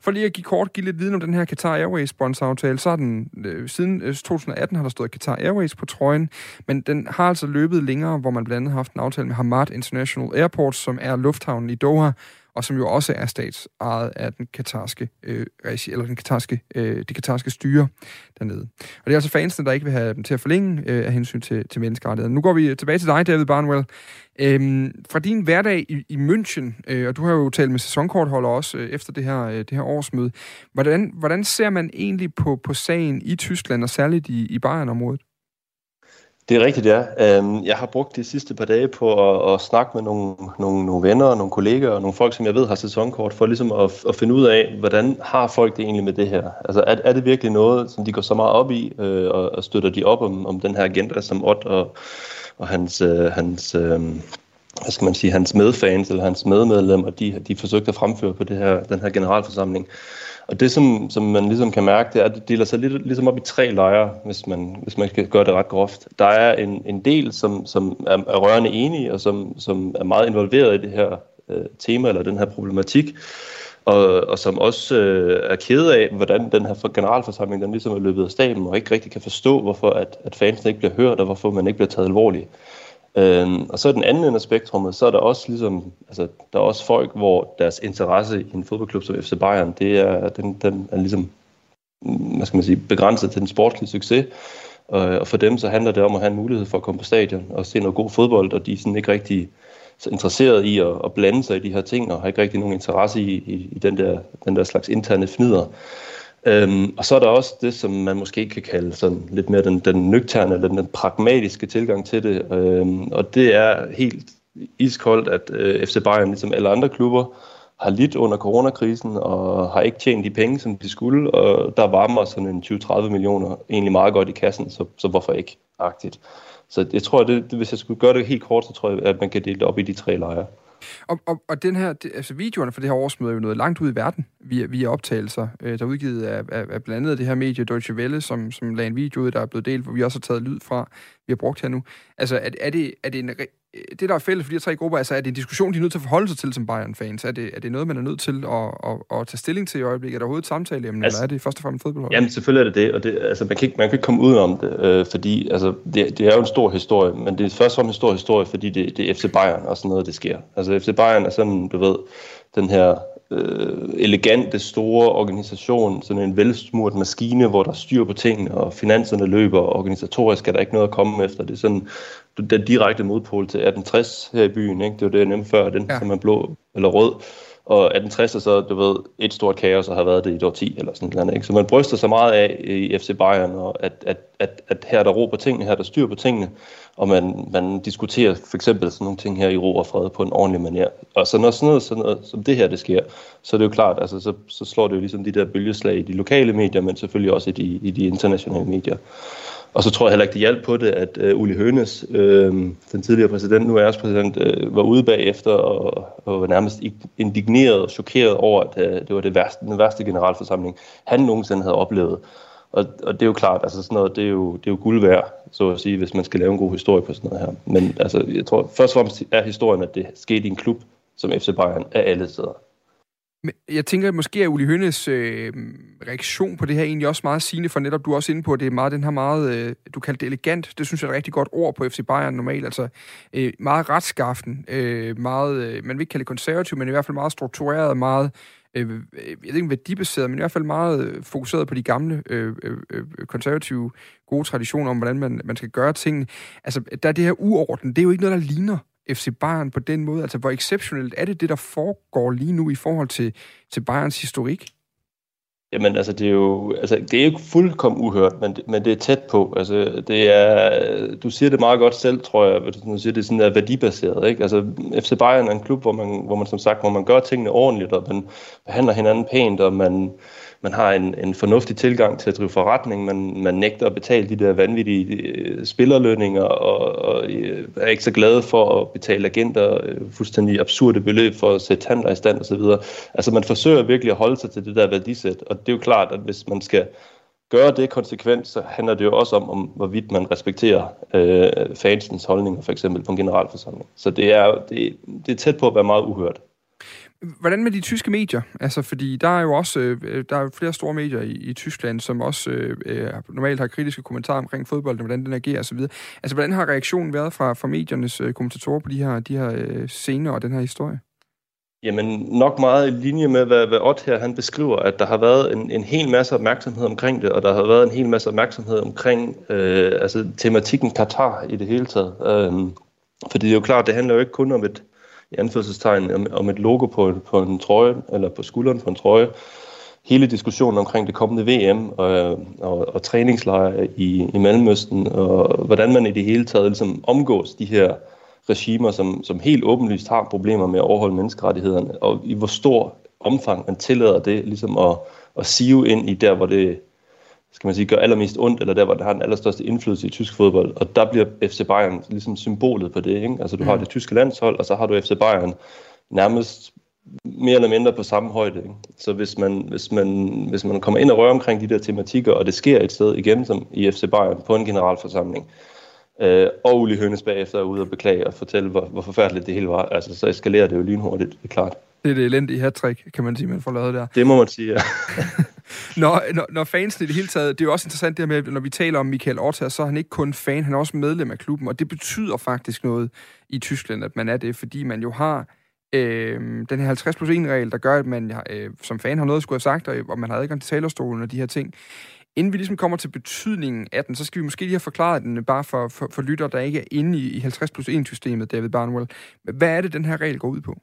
For lige at give kort, give lidt viden om den her Qatar Airways sponsoraftale, så har den øh, siden øh, 2018 har der stået Qatar Airways på trøjen, men den har altså løbet længere, hvor man blandt andet har haft en aftale med Hamad International Airport, som er lufthavnen i Doha, og som jo også er statsejet af den katarske øh, regi, eller den katarske, øh, det katarske styre dernede. Og det er altså fansene, der ikke vil have dem til at forlænge øh, af hensyn til, til menneskerettigheder. Nu går vi øh, tilbage til dig, David Barnwell. Øhm, fra din hverdag i, i München, øh, og du har jo talt med sæsonkortholder også øh, efter det her, øh, det her årsmøde, hvordan, hvordan ser man egentlig på, på sagen i Tyskland, og særligt i, i Bayern-området? Det er rigtigt, ja. Øhm, jeg har brugt de sidste par dage på at, at snakke med nogle, nogle, nogle venner og nogle kolleger og nogle folk, som jeg ved har sæsonkort, for ligesom at, at finde ud af, hvordan har folk det egentlig med det her? Altså er, er det virkelig noget, som de går så meget op i, øh, og, og støtter de op om, om den her agenda, som Ott og, og hans, øh, hans øh, hvad skal man sige, hans medfans eller hans medmedlemmer, de, de forsøgte at fremføre på det her, den her generalforsamling. Og det, som, som man ligesom kan mærke, det er, at det deler sig lidt, ligesom op i tre lejre, hvis man, hvis man skal gøre det ret groft. Der er en, en del, som, som er, er rørende enige, og som, som er meget involveret i det her øh, tema, eller den her problematik, og, og som også øh, er ked af, hvordan den her generalforsamling den ligesom er løbet af staben, og ikke rigtig kan forstå, hvorfor at, at fansene ikke bliver hørt, og hvorfor man ikke bliver taget alvorligt. Øhm, og så den anden ende af spektrummet, så er der også ligesom, altså, der er også folk, hvor deres interesse i en fodboldklub som FC Bayern, det er, den, den er ligesom, hvad skal man sige, begrænset til den sportslige succes. Og, og for dem så handler det om at have en mulighed for at komme på stadion og se noget god fodbold, og de er sådan ikke rigtig så interesseret i at, at blande sig i de her ting, og har ikke rigtig nogen interesse i, i, i den, der, den der slags interne fnider. Øhm, og så er der også det, som man måske kan kalde sådan lidt mere den, den nøgterne eller den, den pragmatiske tilgang til det. Øhm, og det er helt iskoldt, at øh, FC Bayern, ligesom alle andre klubber, har lidt under coronakrisen og har ikke tjent de penge, som de skulle, og der varmer sådan en 20-30 millioner egentlig meget godt i kassen, så, så hvorfor ikke agtigt. Så jeg tror, at det, hvis jeg skulle gøre det helt kort, så tror jeg, at man kan dele det op i de tre lejre. Og, og, og den her, det, altså videoerne for det her årsmøde er jo noget langt ud i verden via, via optagelser, øh, der er udgivet af, af, af blandt andet det her medie Deutsche Welle, som, som lagde en video ud, der er blevet delt, hvor vi også har taget lyd fra, vi har brugt her nu. Altså, er, er, det, er det en det, der er fælles for de her tre grupper, altså er det en diskussion, de er nødt til at forholde sig til som Bayern-fans? Er det, er det noget, man er nødt til at, at, at tage stilling til i øjeblikket? Er der overhovedet et samtaleemne, altså, eller er det først og fremmest fodbold? Jamen, selvfølgelig er det det, og det, altså, man, kan ikke, man kan ikke komme ud om det, øh, fordi altså, det, det er jo en stor historie, men det er først og fremmest en stor historie, fordi det, det er FC Bayern og sådan noget, det sker. Altså FC Bayern er sådan, du ved, den her øh, elegante, store organisation, sådan en velsmurt maskine, hvor der er styr på tingene, og finanserne løber, og organisatorisk er der ikke noget at komme efter. Det er sådan den direkte modpol til 1860 her i byen, ikke? det var det, jeg nævnte før, den ja. som er blå eller rød. Og 1860 er så, du ved, et stort kaos, og har været det i et år 10 eller sådan noget. Ikke? Så man bryster så meget af i FC Bayern, og at, at, at, at her er der ro på tingene, her er der styr på tingene, og man, man diskuterer for eksempel sådan nogle ting her i ro og fred på en ordentlig manier. Og så når sådan noget, sådan noget som det her, det sker, så er det jo klart, altså så, så slår det jo ligesom de der bølgeslag i de lokale medier, men selvfølgelig også i de, i de internationale medier. Og så tror jeg heller ikke, det hjalp på det, at øh, Uli Hønes, øh, den tidligere præsident, nu er også præsident, øh, var ude bagefter og, og var nærmest indigneret og chokeret over, at øh, det var det værste, den værste generalforsamling, han nogensinde havde oplevet. Og, og det er jo klart, altså sådan noget, det er jo, det er jo guld værd, så at sige, hvis man skal lave en god historie på sådan noget her. Men altså, jeg tror, først og fremmest er historien, at det skete i en klub som FC Bayern af alle steder. Men jeg tænker, at måske er Uli Hønes øh, reaktion på det her egentlig også meget sigende, for netop du er også inde på, at det er meget den her meget, øh, du kaldte det elegant, det synes jeg er et rigtig godt ord på FC Bayern normalt, altså øh, meget retskaften, øh, meget, øh, man vil ikke kalde det konservativ, men i hvert fald meget struktureret, meget øh, øh jeg ved ikke værdibaseret, men i hvert fald meget øh, fokuseret på de gamle øh, øh, øh, konservative gode traditioner om, hvordan man, man skal gøre tingene. Altså, der er det her uorden, det er jo ikke noget, der ligner FC Bayern på den måde? Altså, hvor exceptionelt er det, det der foregår lige nu i forhold til, til Bayerns historik? Jamen, altså, det er jo altså, det er ikke fuldkommen uhørt, men, men det er tæt på. Altså, det er, du siger det meget godt selv, tror jeg, du siger, det er sådan der værdibaseret. Ikke? Altså, FC Bayern er en klub, hvor man, hvor man som sagt, hvor man gør tingene ordentligt, og man behandler hinanden pænt, og man, man har en, en fornuftig tilgang til at drive forretning, man, man nægter at betale de der vanvittige øh, spillerlønninger, og, og øh, er ikke så glad for at betale agenter øh, fuldstændig absurde beløb for at sætte handler i stand osv. Altså man forsøger virkelig at holde sig til det der værdisæt, og det er jo klart, at hvis man skal gøre det konsekvent, så handler det jo også om, om hvorvidt man respekterer øh, fansens holdninger, for eksempel på en generalforsamling. Så det er, det, det er tæt på at være meget uhørt. Hvordan med de tyske medier? Altså, fordi der er jo også øh, der er flere store medier i, i Tyskland, som også øh, normalt har kritiske kommentarer omkring fodbold, hvordan den agerer osv. Altså, hvordan har reaktionen været fra, fra mediernes øh, kommentatorer på de her, de her øh, scener og den her historie? Jamen nok meget i linje med, hvad, hvad Ott her han beskriver, at der har været en, en hel masse opmærksomhed omkring det, og der har været en hel masse opmærksomhed omkring øh, altså, tematikken Katar i det hele taget. Øh, fordi det er jo klart, det handler jo ikke kun om et, i anførselstegn om, om et logo på, på en trøje, eller på skulderen på en trøje. Hele diskussionen omkring det kommende VM og, og, og træningslejre i, i Mellemøsten, og hvordan man i det hele taget ligesom omgås de her regimer, som, som helt åbenlyst har problemer med at overholde menneskerettighederne, og i hvor stor omfang man tillader det ligesom at, at sive ind i der, hvor det skal man sige, gør allermest ondt, eller der, hvor det har den allerstørste indflydelse i tysk fodbold. Og der bliver FC Bayern ligesom symbolet på det. Ikke? Altså du mm. har det tyske landshold, og så har du FC Bayern nærmest mere eller mindre på samme højde. Ikke? Så hvis man, hvis, man, hvis man kommer ind og rører omkring de der tematikker, og det sker et sted igen, som i FC Bayern, på en generalforsamling, øh, og Uli Hønes bagefter er ude og beklage og fortælle, hvor, hvor forfærdeligt det hele var, altså så eskalerer det jo lynhurtigt, det er klart. Det er det elendige hat kan man sige, man får lavet der. Det må man sige, ja. når, når, når fansen i det hele taget, det er jo også interessant det her med, når vi taler om Michael Orta, så er han ikke kun fan, han er også medlem af klubben, og det betyder faktisk noget i Tyskland, at man er det, fordi man jo har øh, den her 50 plus 1 regel, der gør, at man øh, som fan har noget at skulle have sagt, og, og man har adgang til talerstolen og de her ting. Inden vi ligesom kommer til betydningen af den, så skal vi måske lige have forklaret den bare for, for, for lytter, der ikke er inde i, i 50 plus 1-systemet, David Barnwell. Hvad er det, den her regel går ud på?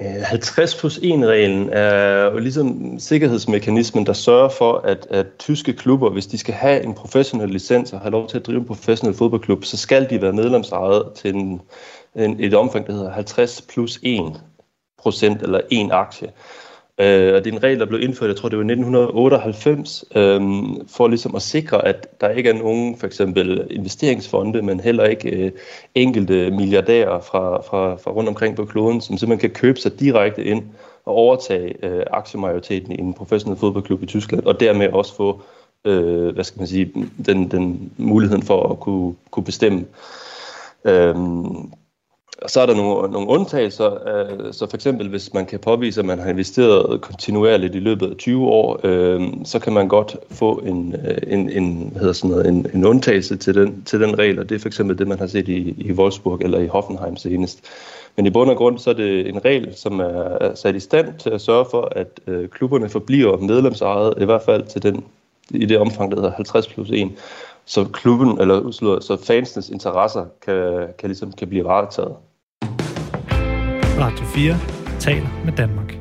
Øh, 50 plus 1-reglen er jo ligesom sikkerhedsmekanismen, der sørger for, at, at tyske klubber, hvis de skal have en professionel licens og have lov til at drive en professionel fodboldklub, så skal de være medlemsejet til en, en, et omfang, der hedder 50 plus 1 procent eller en aktie. Øh, og det er en regel, der blev indført, jeg tror det var 1998, øh, for ligesom at sikre, at der ikke er nogen for eksempel investeringsfonde, men heller ikke øh, enkelte milliardærer fra, fra, fra rundt omkring på kloden, som simpelthen kan købe sig direkte ind og overtage øh, aktiemajoriteten i en professionel fodboldklub i Tyskland, og dermed også få øh, hvad skal man sige, den, den muligheden for at kunne, kunne bestemme. Øh, og så er der nogle, nogle undtagelser, øh, så for eksempel hvis man kan påvise, at man har investeret kontinuerligt i løbet af 20 år, øh, så kan man godt få en, øh, en, en, hvad hedder sådan noget, en, en undtagelse til den, til den regel, og det er for eksempel det, man har set i, i Wolfsburg eller i Hoffenheim senest. Men i bund og grund så er det en regel, som er sat i stand til at sørge for, at øh, klubberne forbliver medlemsejet, i hvert fald til den, i det omfang, der hedder 50 plus 1, så klubben, eller så fansenes interesser kan, kan, ligesom, kan blive varetaget. Radio 4 taler med Danmark.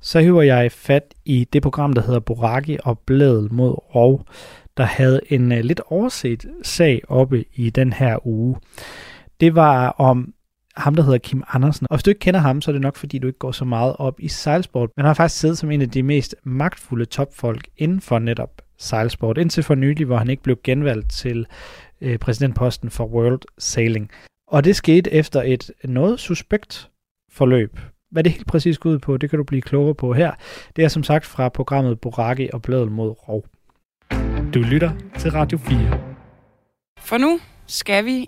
Så hiver jeg fat i det program, der hedder Boraki og Blædel mod Rov, der havde en uh, lidt overset sag oppe i den her uge. Det var om ham, der hedder Kim Andersen. Og hvis du ikke kender ham, så er det nok, fordi du ikke går så meget op i sejlsport. Men han har faktisk siddet som en af de mest magtfulde topfolk inden for netop sejlsport, indtil for nylig, hvor han ikke blev genvalgt til øh, præsidentposten for World Sailing. Og det skete efter et noget suspekt forløb. Hvad det helt præcis går ud på, det kan du blive klogere på her. Det er som sagt fra programmet Boraki og Bladet mod Rov. Du lytter til Radio 4. For nu skal vi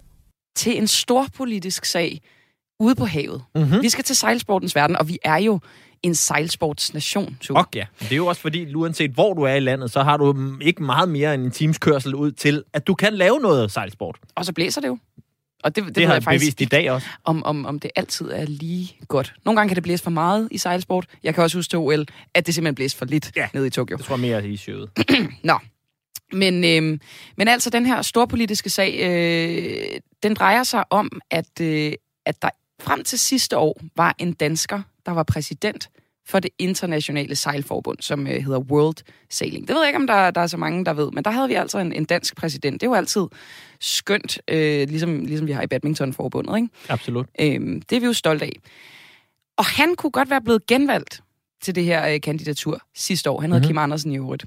til en stor politisk sag ude på havet. Mm-hmm. Vi skal til sejlsportens verden, og vi er jo en sejlsportsnation. Og ja, det er jo også fordi, uanset hvor du er i landet, så har du ikke meget mere end en times kørsel ud til, at du kan lave noget sejlsport. Og så blæser det jo. Og det, det, det har jeg faktisk bevist i dag også. Om, om, om det altid er lige godt. Nogle gange kan det blæse for meget i sejlsport. Jeg kan også huske til OL, at det simpelthen blæste for lidt ja, nede i Tokyo. Det tror jeg mere i showet. Nå. Men, øh, men altså, den her storpolitiske sag, øh, den drejer sig om, at, øh, at der frem til sidste år var en dansker, der var præsident for det internationale sejlforbund, som øh, hedder World Sailing. Det ved jeg ikke, om der, der er så mange, der ved, men der havde vi altså en, en dansk præsident. Det er jo altid skønt, øh, ligesom, ligesom vi har i badmintonforbundet. Ikke? Absolut. Øhm, det er vi jo stolte af. Og han kunne godt være blevet genvalgt til det her øh, kandidatur sidste år. Han hedder mm-hmm. Kim Andersen i øvrigt.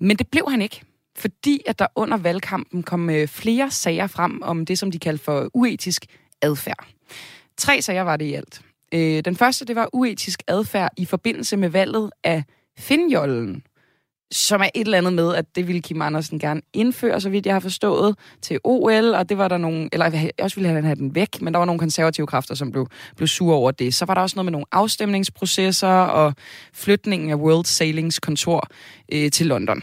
Men det blev han ikke, fordi at der under valgkampen kom øh, flere sager frem om det, som de kaldte for uetisk adfærd. Tre sager var det i alt. Øh, den første, det var uetisk adfærd i forbindelse med valget af Finjollen, som er et eller andet med, at det ville Kim Andersen gerne indføre, så vidt jeg har forstået, til OL, og det var der nogle, eller også ville han have den væk, men der var nogle konservative kræfter, som blev, blev sure over det. Så var der også noget med nogle afstemningsprocesser og flytningen af World Sailings kontor øh, til London.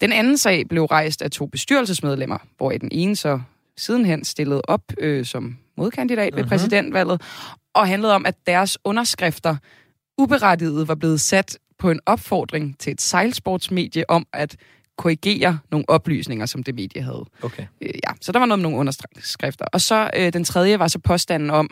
Den anden sag blev rejst af to bestyrelsesmedlemmer, hvor den ene så sidenhen stillede op øh, som modkandidat ved uh-huh. præsidentvalget, og handlede om, at deres underskrifter uberettiget var blevet sat på en opfordring til et sejlsportsmedie om at korrigere nogle oplysninger, som det medie havde. Okay. Øh, ja, så der var noget med nogle underskrifter. Og så øh, den tredje var så påstanden om,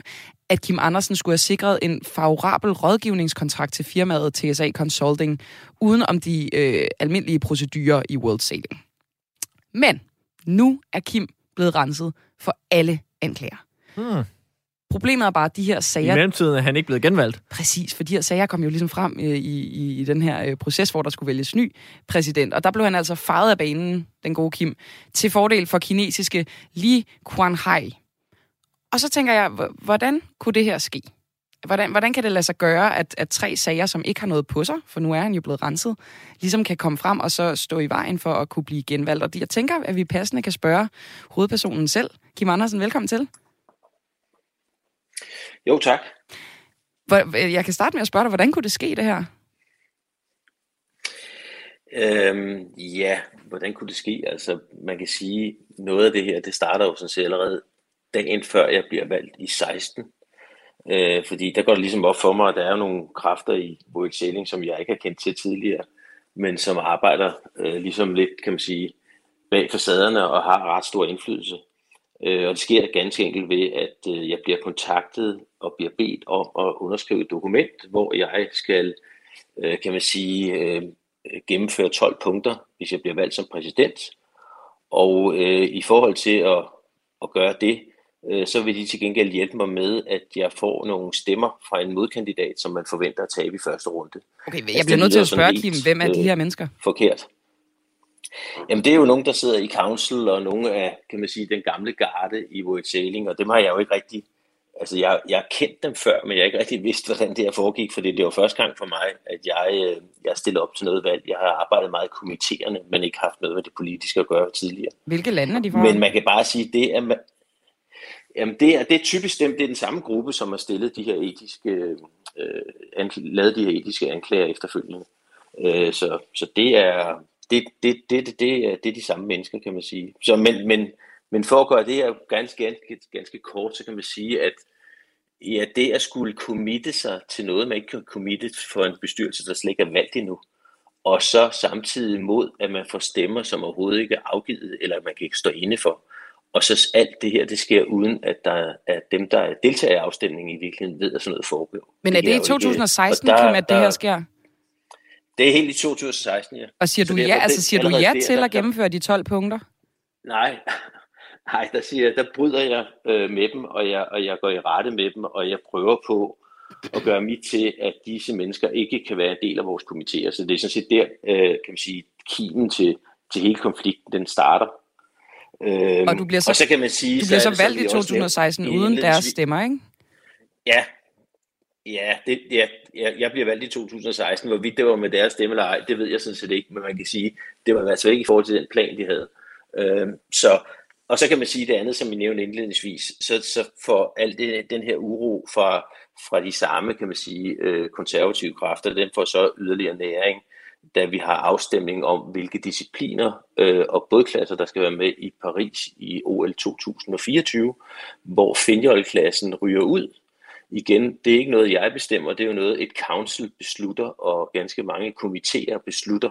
at Kim Andersen skulle have sikret en favorabel rådgivningskontrakt til firmaet TSA Consulting, uden om de øh, almindelige procedurer i World Sailing. Men nu er Kim blevet renset for alle anklager. Hmm. Problemet er bare, at de her I sager... mellemtiden er han ikke blevet genvalgt. Præcis, for de her sager kom jo ligesom frem øh, i, i, i den her øh, proces, hvor der skulle vælges ny præsident. Og der blev han altså faret af banen, den gode Kim, til fordel for kinesiske Li Quanhai. Og så tænker jeg, hvordan kunne det her ske? Hvordan, hvordan kan det lade sig gøre, at, at tre sager, som ikke har noget på sig, for nu er han jo blevet renset, ligesom kan komme frem og så stå i vejen for at kunne blive genvalgt? Og jeg tænker, at vi passende kan spørge hovedpersonen selv. Kim Andersen, velkommen til. Jo, tak. Hvor- Jeg kan starte med at spørge dig, hvordan kunne det ske, det her? Øhm, ja, hvordan kunne det ske? Altså, man kan sige, noget af det her, det starter jo sådan set allerede dagen før jeg bliver valgt i 16. Øh, fordi der går det ligesom op for mig, at der er jo nogle kræfter i Voigt Sailing, som jeg ikke har kendt til tidligere, men som arbejder øh, ligesom lidt, kan man sige, bag facaderne og har ret stor indflydelse. Øh, og det sker ganske enkelt ved, at øh, jeg bliver kontaktet og bliver bedt om at underskrive et dokument, hvor jeg skal, øh, kan man sige, øh, gennemføre 12 punkter, hvis jeg bliver valgt som præsident. Og øh, i forhold til at, at gøre det, øh, så vil de til gengæld hjælpe mig med, at jeg får nogle stemmer fra en modkandidat, som man forventer at tabe i første runde. Okay, Altså, jeg bliver det nødt til at spørge, Kim, hvem er de øh, her mennesker? Forkert. Jamen det er jo nogen, der sidder i council, og nogle af, kan man sige, den gamle garde i Voigt Sailing, og dem har jeg jo ikke rigtig, altså jeg, jeg har kendt dem før, men jeg ikke rigtig vidst, hvordan det her foregik, fordi det var første gang for mig, at jeg, øh, jeg stillede op til noget valg. Jeg har arbejdet meget kommitterende, men ikke haft noget med det politiske at gøre tidligere. Hvilke lande er de fra? Men man kan bare sige, det er, jamen det er, det er typisk dem, det er den samme gruppe, som har stillet de her etiske, øh, ankl- lavet de her etiske anklager efterfølgende. Øh, så, så det er, det, det, det, det, det, er, det er de samme mennesker, kan man sige. Så, men, men, men for at gøre det her ganske, ganske, ganske kort, så kan man sige, at ja, det at skulle committe sig til noget, man ikke kan committe for en bestyrelse, der slet ikke er valgt endnu, og så samtidig mod, at man får stemmer, som overhovedet ikke er afgivet, eller man kan ikke stå inde for. Og så alt det her, det sker uden, at der er dem, der deltager i afstemningen i virkeligheden, ved, at sådan noget foregår. Men er det er i jo ikke- 2016, og der- Kim, at det her sker? Det er helt i 2016, ja. Og siger Så du ja, det- altså siger du ja til der- at gennemføre de 12 punkter? Nej, nej, der siger jeg, der bryder jeg øh, med dem, og jeg, og jeg går i rette med dem, og jeg prøver på at gøre mit til, at disse mennesker ikke kan være en del af vores komitéer. Så det er sådan set der, øh, kan man sige, kimen til, til hele konflikten, den starter. Øhm, Og du bliver så, og så kan man sige, du bliver er så som valgt vi i også 2016 nævnte uden deres stemmer, ikke? Ja, ja, det, ja jeg, jeg bliver valgt i 2016. Hvorvidt det var med deres stemme eller ej, det ved jeg sådan set ikke, men man kan sige, det var i hvert fald ikke i forhold til den plan, de havde. Øhm, så, og så kan man sige det andet, som vi nævnte indledningsvis, så, så får alt det, den her uro fra, fra de samme, kan man sige, øh, konservative kræfter, den får så yderligere næring, da vi har afstemning om, hvilke discipliner øh, og bådklasser, der skal være med i Paris i OL 2024, hvor finjolklassen ryger ud. Igen, det er ikke noget, jeg bestemmer, det er jo noget, et council beslutter, og ganske mange komitéer beslutter.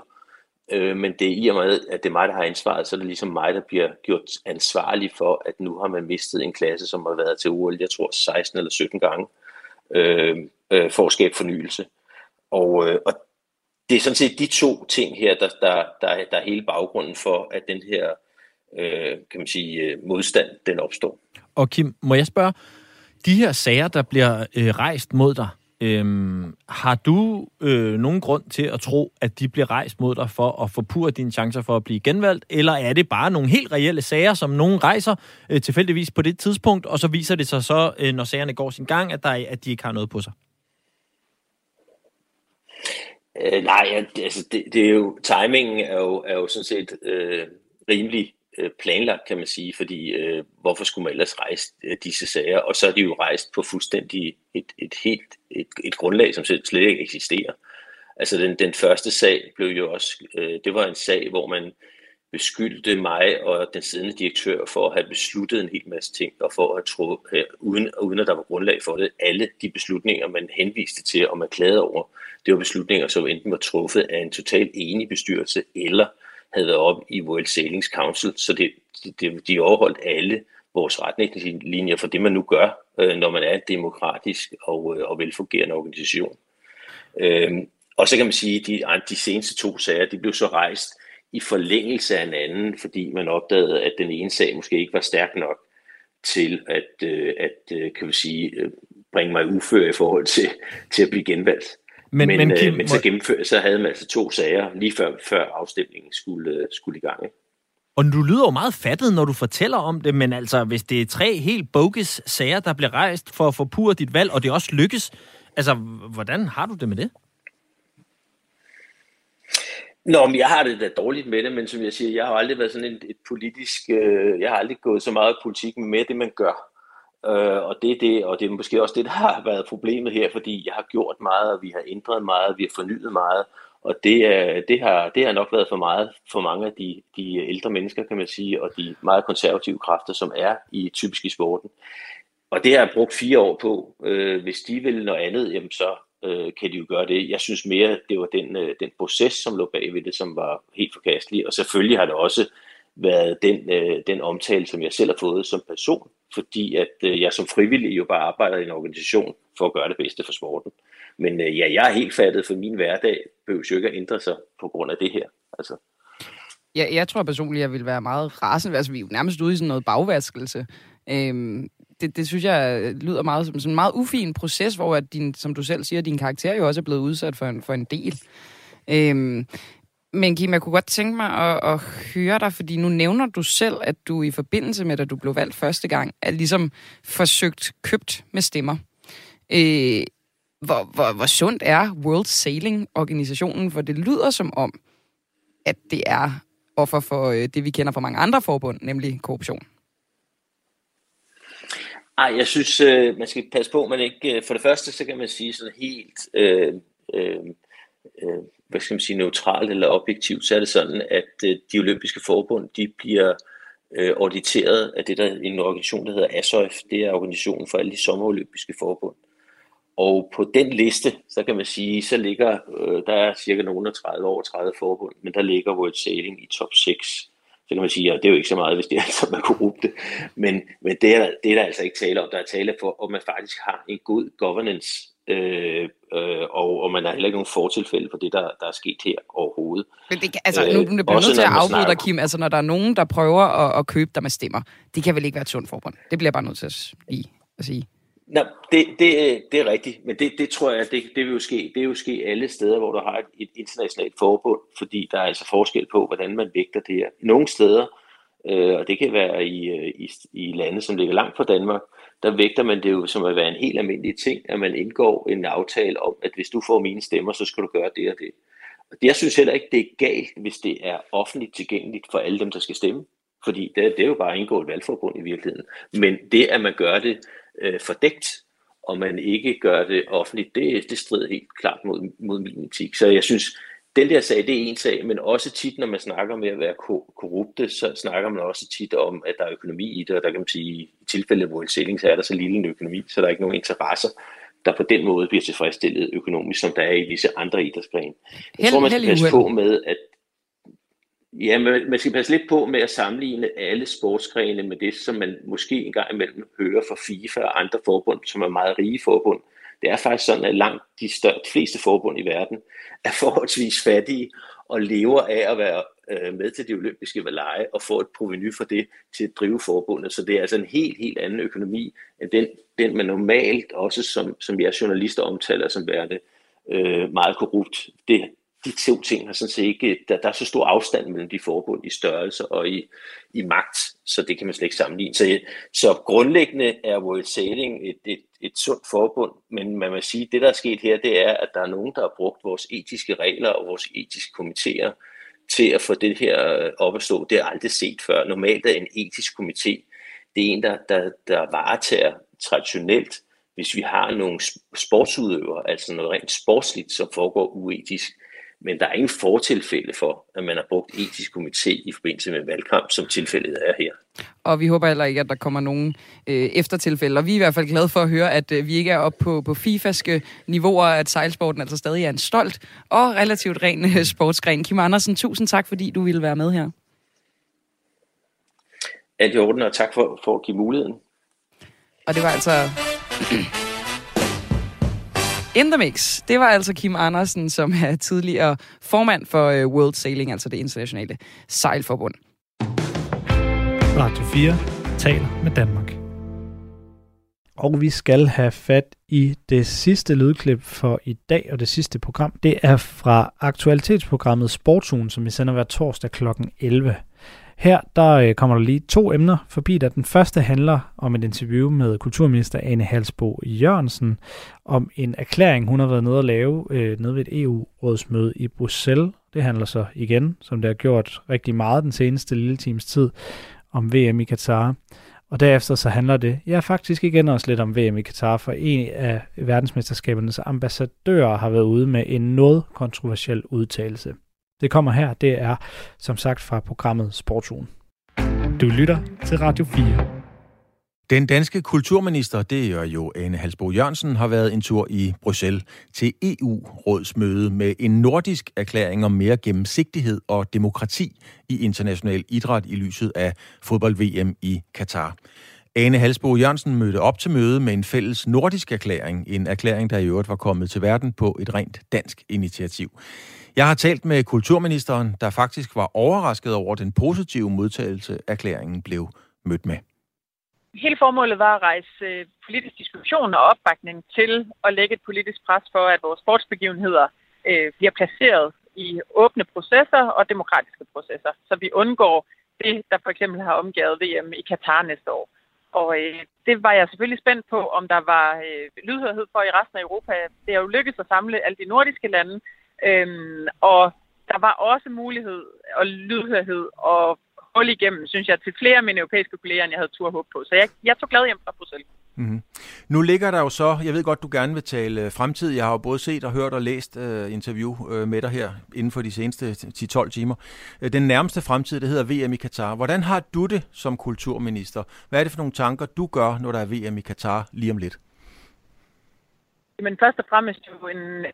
Øh, men det er i og med, at det er mig, der har ansvaret, så er det ligesom mig, der bliver gjort ansvarlig for, at nu har man mistet en klasse, som har været til OL, jeg tror 16 eller 17 gange, øh, øh, for at skabe fornyelse. Og, øh, og det er sådan set de to ting her, der, der, der, der er hele baggrunden for, at den her øh, kan man sige, øh, modstand, den opstår. Og Kim, må jeg spørge, de her sager, der bliver øh, rejst mod dig, øhm, har du øh, nogen grund til at tro, at de bliver rejst mod dig for at forpure dine chancer for at blive genvalgt, eller er det bare nogle helt reelle sager, som nogen rejser øh, tilfældigvis på det tidspunkt, og så viser det sig så, øh, når sagerne går sin gang, at, der, at de ikke har noget på sig? Øh, nej, altså det, det er jo, timingen er jo, er jo sådan set øh, rimelig øh, planlagt, kan man sige, fordi øh, hvorfor skulle man ellers rejse øh, disse sager? Og så er de jo rejst på fuldstændig et, et helt et, et grundlag, som slet slet ikke eksisterer. Altså den, den første sag blev jo også, øh, det var en sag, hvor man beskyldte mig og den siddende direktør for at have besluttet en hel masse ting, og for at tro, øh, uden, uden at der var grundlag for det, alle de beslutninger, man henviste til, og man klagede over, det var beslutninger, som enten var truffet af en totalt enig bestyrelse, eller havde været op i World Sailings Council, så det, det, de overholdt alle vores retningslinjer for det, man nu gør, øh, når man er en demokratisk og, øh, og velfungerende organisation. Øhm, og så kan man sige, at de, de seneste to sager, de blev så rejst i forlængelse af en anden, fordi man opdagede, at den ene sag måske ikke var stærk nok til at, øh, at øh, kan vi sige, øh, bringe mig ufør i forhold til, til at blive genvalgt. Men, men, men, øh, Kim, men så, gennemfør, så havde man altså to sager lige før, før afstemningen skulle, øh, skulle i gang. Ikke? Og du lyder jo meget fattet, når du fortæller om det, men altså, hvis det er tre helt bogus sager, der bliver rejst for at forpure dit valg, og det også lykkes, altså, hvordan har du det med det? Nå, men jeg har det da dårligt med det, men som jeg siger, jeg har aldrig været sådan et, et politisk, øh, jeg har aldrig gået så meget politik med det, man gør. Øh, og det er det, og det er måske også det, der har været problemet her, fordi jeg har gjort meget, og vi har ændret meget, vi har fornyet meget, og det, det, har, det har nok været for meget for mange af de, de ældre mennesker, kan man sige, og de meget konservative kræfter, som er i typisk i sporten. Og det har jeg brugt fire år på. Øh, hvis de vil noget andet, jamen så øh, kan de jo gøre det. Jeg synes mere, det var den, øh, den proces, som lå bag ved det, som var helt forkastelig. Og selvfølgelig har det også været den, øh, den omtale, som jeg selv har fået som person, fordi at øh, jeg som frivillig jo bare arbejder i en organisation for at gøre det bedste for sporten. Men øh, ja, jeg er helt fattet, for min hverdag behøver jo ikke at ændre sig på grund af det her. Altså. Ja, jeg tror personligt, jeg vil være meget rasende. Altså, vi er jo nærmest ude i sådan noget bagvaskelse. Øhm, det, det synes jeg øh, lyder meget som sådan en meget ufin proces, hvor at din, som du selv siger, din karakter jo også er blevet udsat for en, for en del. Øhm, men Kim, jeg kunne godt tænke mig at, at høre dig, fordi nu nævner du selv, at du i forbindelse med, at du blev valgt første gang, er ligesom forsøgt købt med stemmer. Øh, hvor, hvor, hvor sundt er World Sailing-organisationen? For det lyder som om, at det er offer for øh, det, vi kender fra mange andre forbund, nemlig korruption. Ej, jeg synes, øh, man skal passe på, man ikke... Øh, for det første, så kan man sige sådan helt... Øh, øh, øh, hvad skal man sige, neutralt eller objektivt, så er det sådan, at øh, de olympiske forbund, de bliver øh, auditeret af det, der en organisation, der hedder ASOF. Det er organisationen for alle de sommerolympiske forbund. Og på den liste, så kan man sige, så ligger, øh, der er cirka nogen af 30 over 30 forbund, men der ligger World Sailing i top 6. Så kan man sige, at det er jo ikke så meget, hvis det er altså man korrupte. Men, men det, er, det er der altså ikke tale om. Der er tale for, om man faktisk har en god governance Øh, øh, og, og man har heller ikke nogen fortilfælde for det, der, der er sket her overhovedet. Men det, altså, nu, nu bliver nødt til at afbryde dig, Kim. Altså, når der er nogen, der prøver at, at købe dig med stemmer, det kan vel ikke være et sundt forbund? Det bliver jeg bare nødt til at, lige at sige. Nå, det, det, det er rigtigt, men det, det tror jeg, det, det vil jo ske. Det vil jo ske alle steder, hvor du har et, et internationalt forbund, fordi der er altså forskel på, hvordan man vægter det her. Nogle steder, øh, og det kan være i, øh, i, i lande, som ligger langt fra Danmark, der vægter man det jo som at være en helt almindelig ting, at man indgår en aftale om, at hvis du får mine stemmer, så skal du gøre det og det. Og jeg synes heller ikke, det er galt, hvis det er offentligt tilgængeligt for alle dem, der skal stemme. Fordi det, det er jo bare at indgå et valgforbund i virkeligheden. Men det, at man gør det øh, fordækt, og man ikke gør det offentligt, det, det strider helt klart mod, mod min etik. Så jeg synes, den der sag, det er en sag, men også tit, når man snakker med at være korrupte, så snakker man også tit om, at der er økonomi i det, og der kan man sige, i tilfælde hvor en sælling, så er der så lille en økonomi, så der er ikke nogen interesser, der på den måde bliver tilfredsstillet økonomisk, som der er i visse andre idrætsgrene. Jeg tror, man skal passe på med, at Ja, man, man skal passe lidt på med at sammenligne alle sportsgrene med det, som man måske engang imellem hører fra FIFA og andre forbund, som er meget rige forbund. Det er faktisk sådan, at langt de, større, de fleste forbund i verden er forholdsvis fattige og lever af at være øh, med til de olympiske lege og få et proveny for det til at drive forbundet. Så det er altså en helt, helt anden økonomi end den, den man normalt også som, som jeg journalister omtaler som værende øh, meget korrupt. Det, de to ting har sådan set ikke, der, der er så stor afstand mellem de forbund i størrelse og i, i magt, så det kan man slet ikke sammenligne. Så, så grundlæggende er World Sailing et, et, et sundt forbund, men man må sige, det der er sket her, det er, at der er nogen, der har brugt vores etiske regler og vores etiske komitéer til at få det her op at stå. Det er aldrig set før. Normalt er en etisk komité, det er en, der, der, der varetager traditionelt, hvis vi har nogle sportsudøvere, altså noget rent sportsligt, som foregår uetisk, men der er ingen fortilfælde for, at man har brugt etisk komité i forbindelse med valgkamp, som tilfældet er her. Og vi håber heller ikke, at der kommer nogen øh, eftertilfælde. Og vi er i hvert fald glade for at høre, at øh, vi ikke er oppe på, på FIFAske niveauer, at sejlsporten altså stadig er en stolt og relativt ren øh, sportsgren. Kim Andersen, tusind tak, fordi du ville være med her. Alt i orden, og tak for, for at give muligheden. Og det var altså In the Mix. Det var altså Kim Andersen, som er tidligere formand for øh, World Sailing, altså det internationale sejlforbund. Radio 4 taler med Danmark. Og vi skal have fat i det sidste lydklip for i dag, og det sidste program, det er fra aktualitetsprogrammet Sportsugen, som vi sender hver torsdag kl. 11. Her der øh, kommer der lige to emner forbi, der den første handler om et interview med kulturminister Anne Halsbo Jørgensen om en erklæring, hun har været nede at lave øh, nede ved et EU-rådsmøde i Bruxelles. Det handler så igen, som det har gjort rigtig meget den seneste lille times tid, om VM i Katar. Og derefter så handler det, ja faktisk igen også lidt om VM i Katar, for en af verdensmesterskabernes ambassadører har været ude med en noget kontroversiel udtalelse. Det kommer her, det er som sagt fra programmet Sportsugen. Du lytter til Radio 4. Den danske kulturminister, det er jo Anne Halsbo Jørgensen, har været en tur i Bruxelles til EU-rådsmøde med en nordisk erklæring om mere gennemsigtighed og demokrati i international idræt i lyset af fodbold-VM i Katar. Ane Halsbo Jørgensen mødte op til møde med en fælles nordisk erklæring, en erklæring, der i øvrigt var kommet til verden på et rent dansk initiativ. Jeg har talt med kulturministeren, der faktisk var overrasket over den positive modtagelse, erklæringen blev mødt med hele formålet var at rejse øh, politisk diskussion og opbakning til at lægge et politisk pres for, at vores sportsbegivenheder øh, bliver placeret i åbne processer og demokratiske processer, så vi undgår det, der for eksempel har omgivet VM i Katar næste år. Og øh, det var jeg selvfølgelig spændt på, om der var øh, lydhørhed for i resten af Europa. Det er jo lykkedes at samle alle de nordiske lande, øh, og der var også mulighed og lydhørhed og hul igennem, synes jeg, til flere af mine europæiske kolleger, end jeg havde tur håb på. Så jeg, jeg tog glad hjem fra Bruxelles. Mm-hmm. Nu ligger der jo så, jeg ved godt, du gerne vil tale øh, fremtid. Jeg har jo både set og hørt og læst uh, interview uh, med dig her inden for de seneste 10-12 timer. Uh, den nærmeste fremtid, det hedder VM i Katar. Hvordan har du det som kulturminister? Hvad er det for nogle tanker, du gør, når der er VM i Katar lige om lidt? Men først og fremmest jo en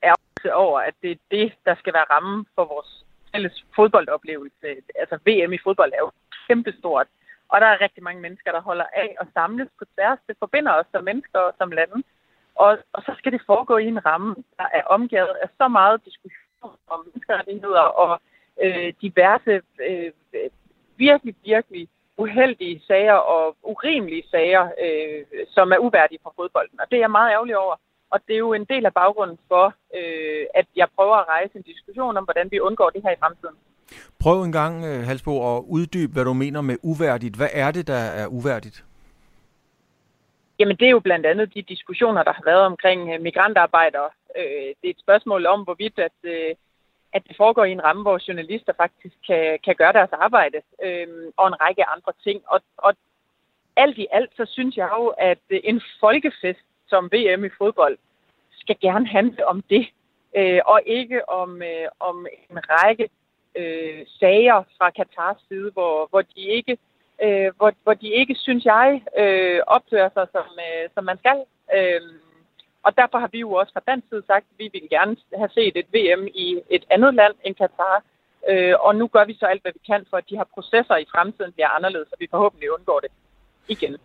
ærgelse over, at det er det, der skal være rammen for vores fælles fodboldoplevelse. Altså VM i fodbold er jo kæmpestort, og der er rigtig mange mennesker, der holder af at samles på tværs. Det forbinder os som mennesker og som lande. Og, og så skal det foregå i en ramme, der er omgivet af så meget diskussion om menneskerettigheder og øh, diverse øh, virkelig, virkelig uheldige sager og urimelige sager, øh, som er uværdige for fodbolden. Og det er jeg meget ærgerlig over. Og det er jo en del af baggrunden for, øh, at jeg prøver at rejse en diskussion om, hvordan vi undgår det her i fremtiden. Prøv en gang, øh, Halsbo, at uddybe, hvad du mener med uværdigt. Hvad er det, der er uværdigt? Jamen, det er jo blandt andet de diskussioner, der har været omkring øh, migrantarbejdere. Øh, det er et spørgsmål om, hvorvidt at, at det foregår i en ramme, hvor journalister faktisk kan, kan gøre deres arbejde, og en række andre ting. Og, og alt i alt, så synes jeg jo, at en folkefest som VM i fodbold skal gerne handle om det, øh, og ikke om, øh, om en række øh, sager fra Katars side, hvor, hvor de ikke øh, hvor, hvor de ikke, synes jeg, øh, opfører sig, som, øh, som man skal. Øh, og derfor har vi jo også fra dansk side sagt, at vi vil gerne have set et VM i et andet land end Katar. Øh, og nu gør vi så alt, hvad vi kan for, at de her processer i fremtiden bliver anderledes, så vi forhåbentlig undgår det igen.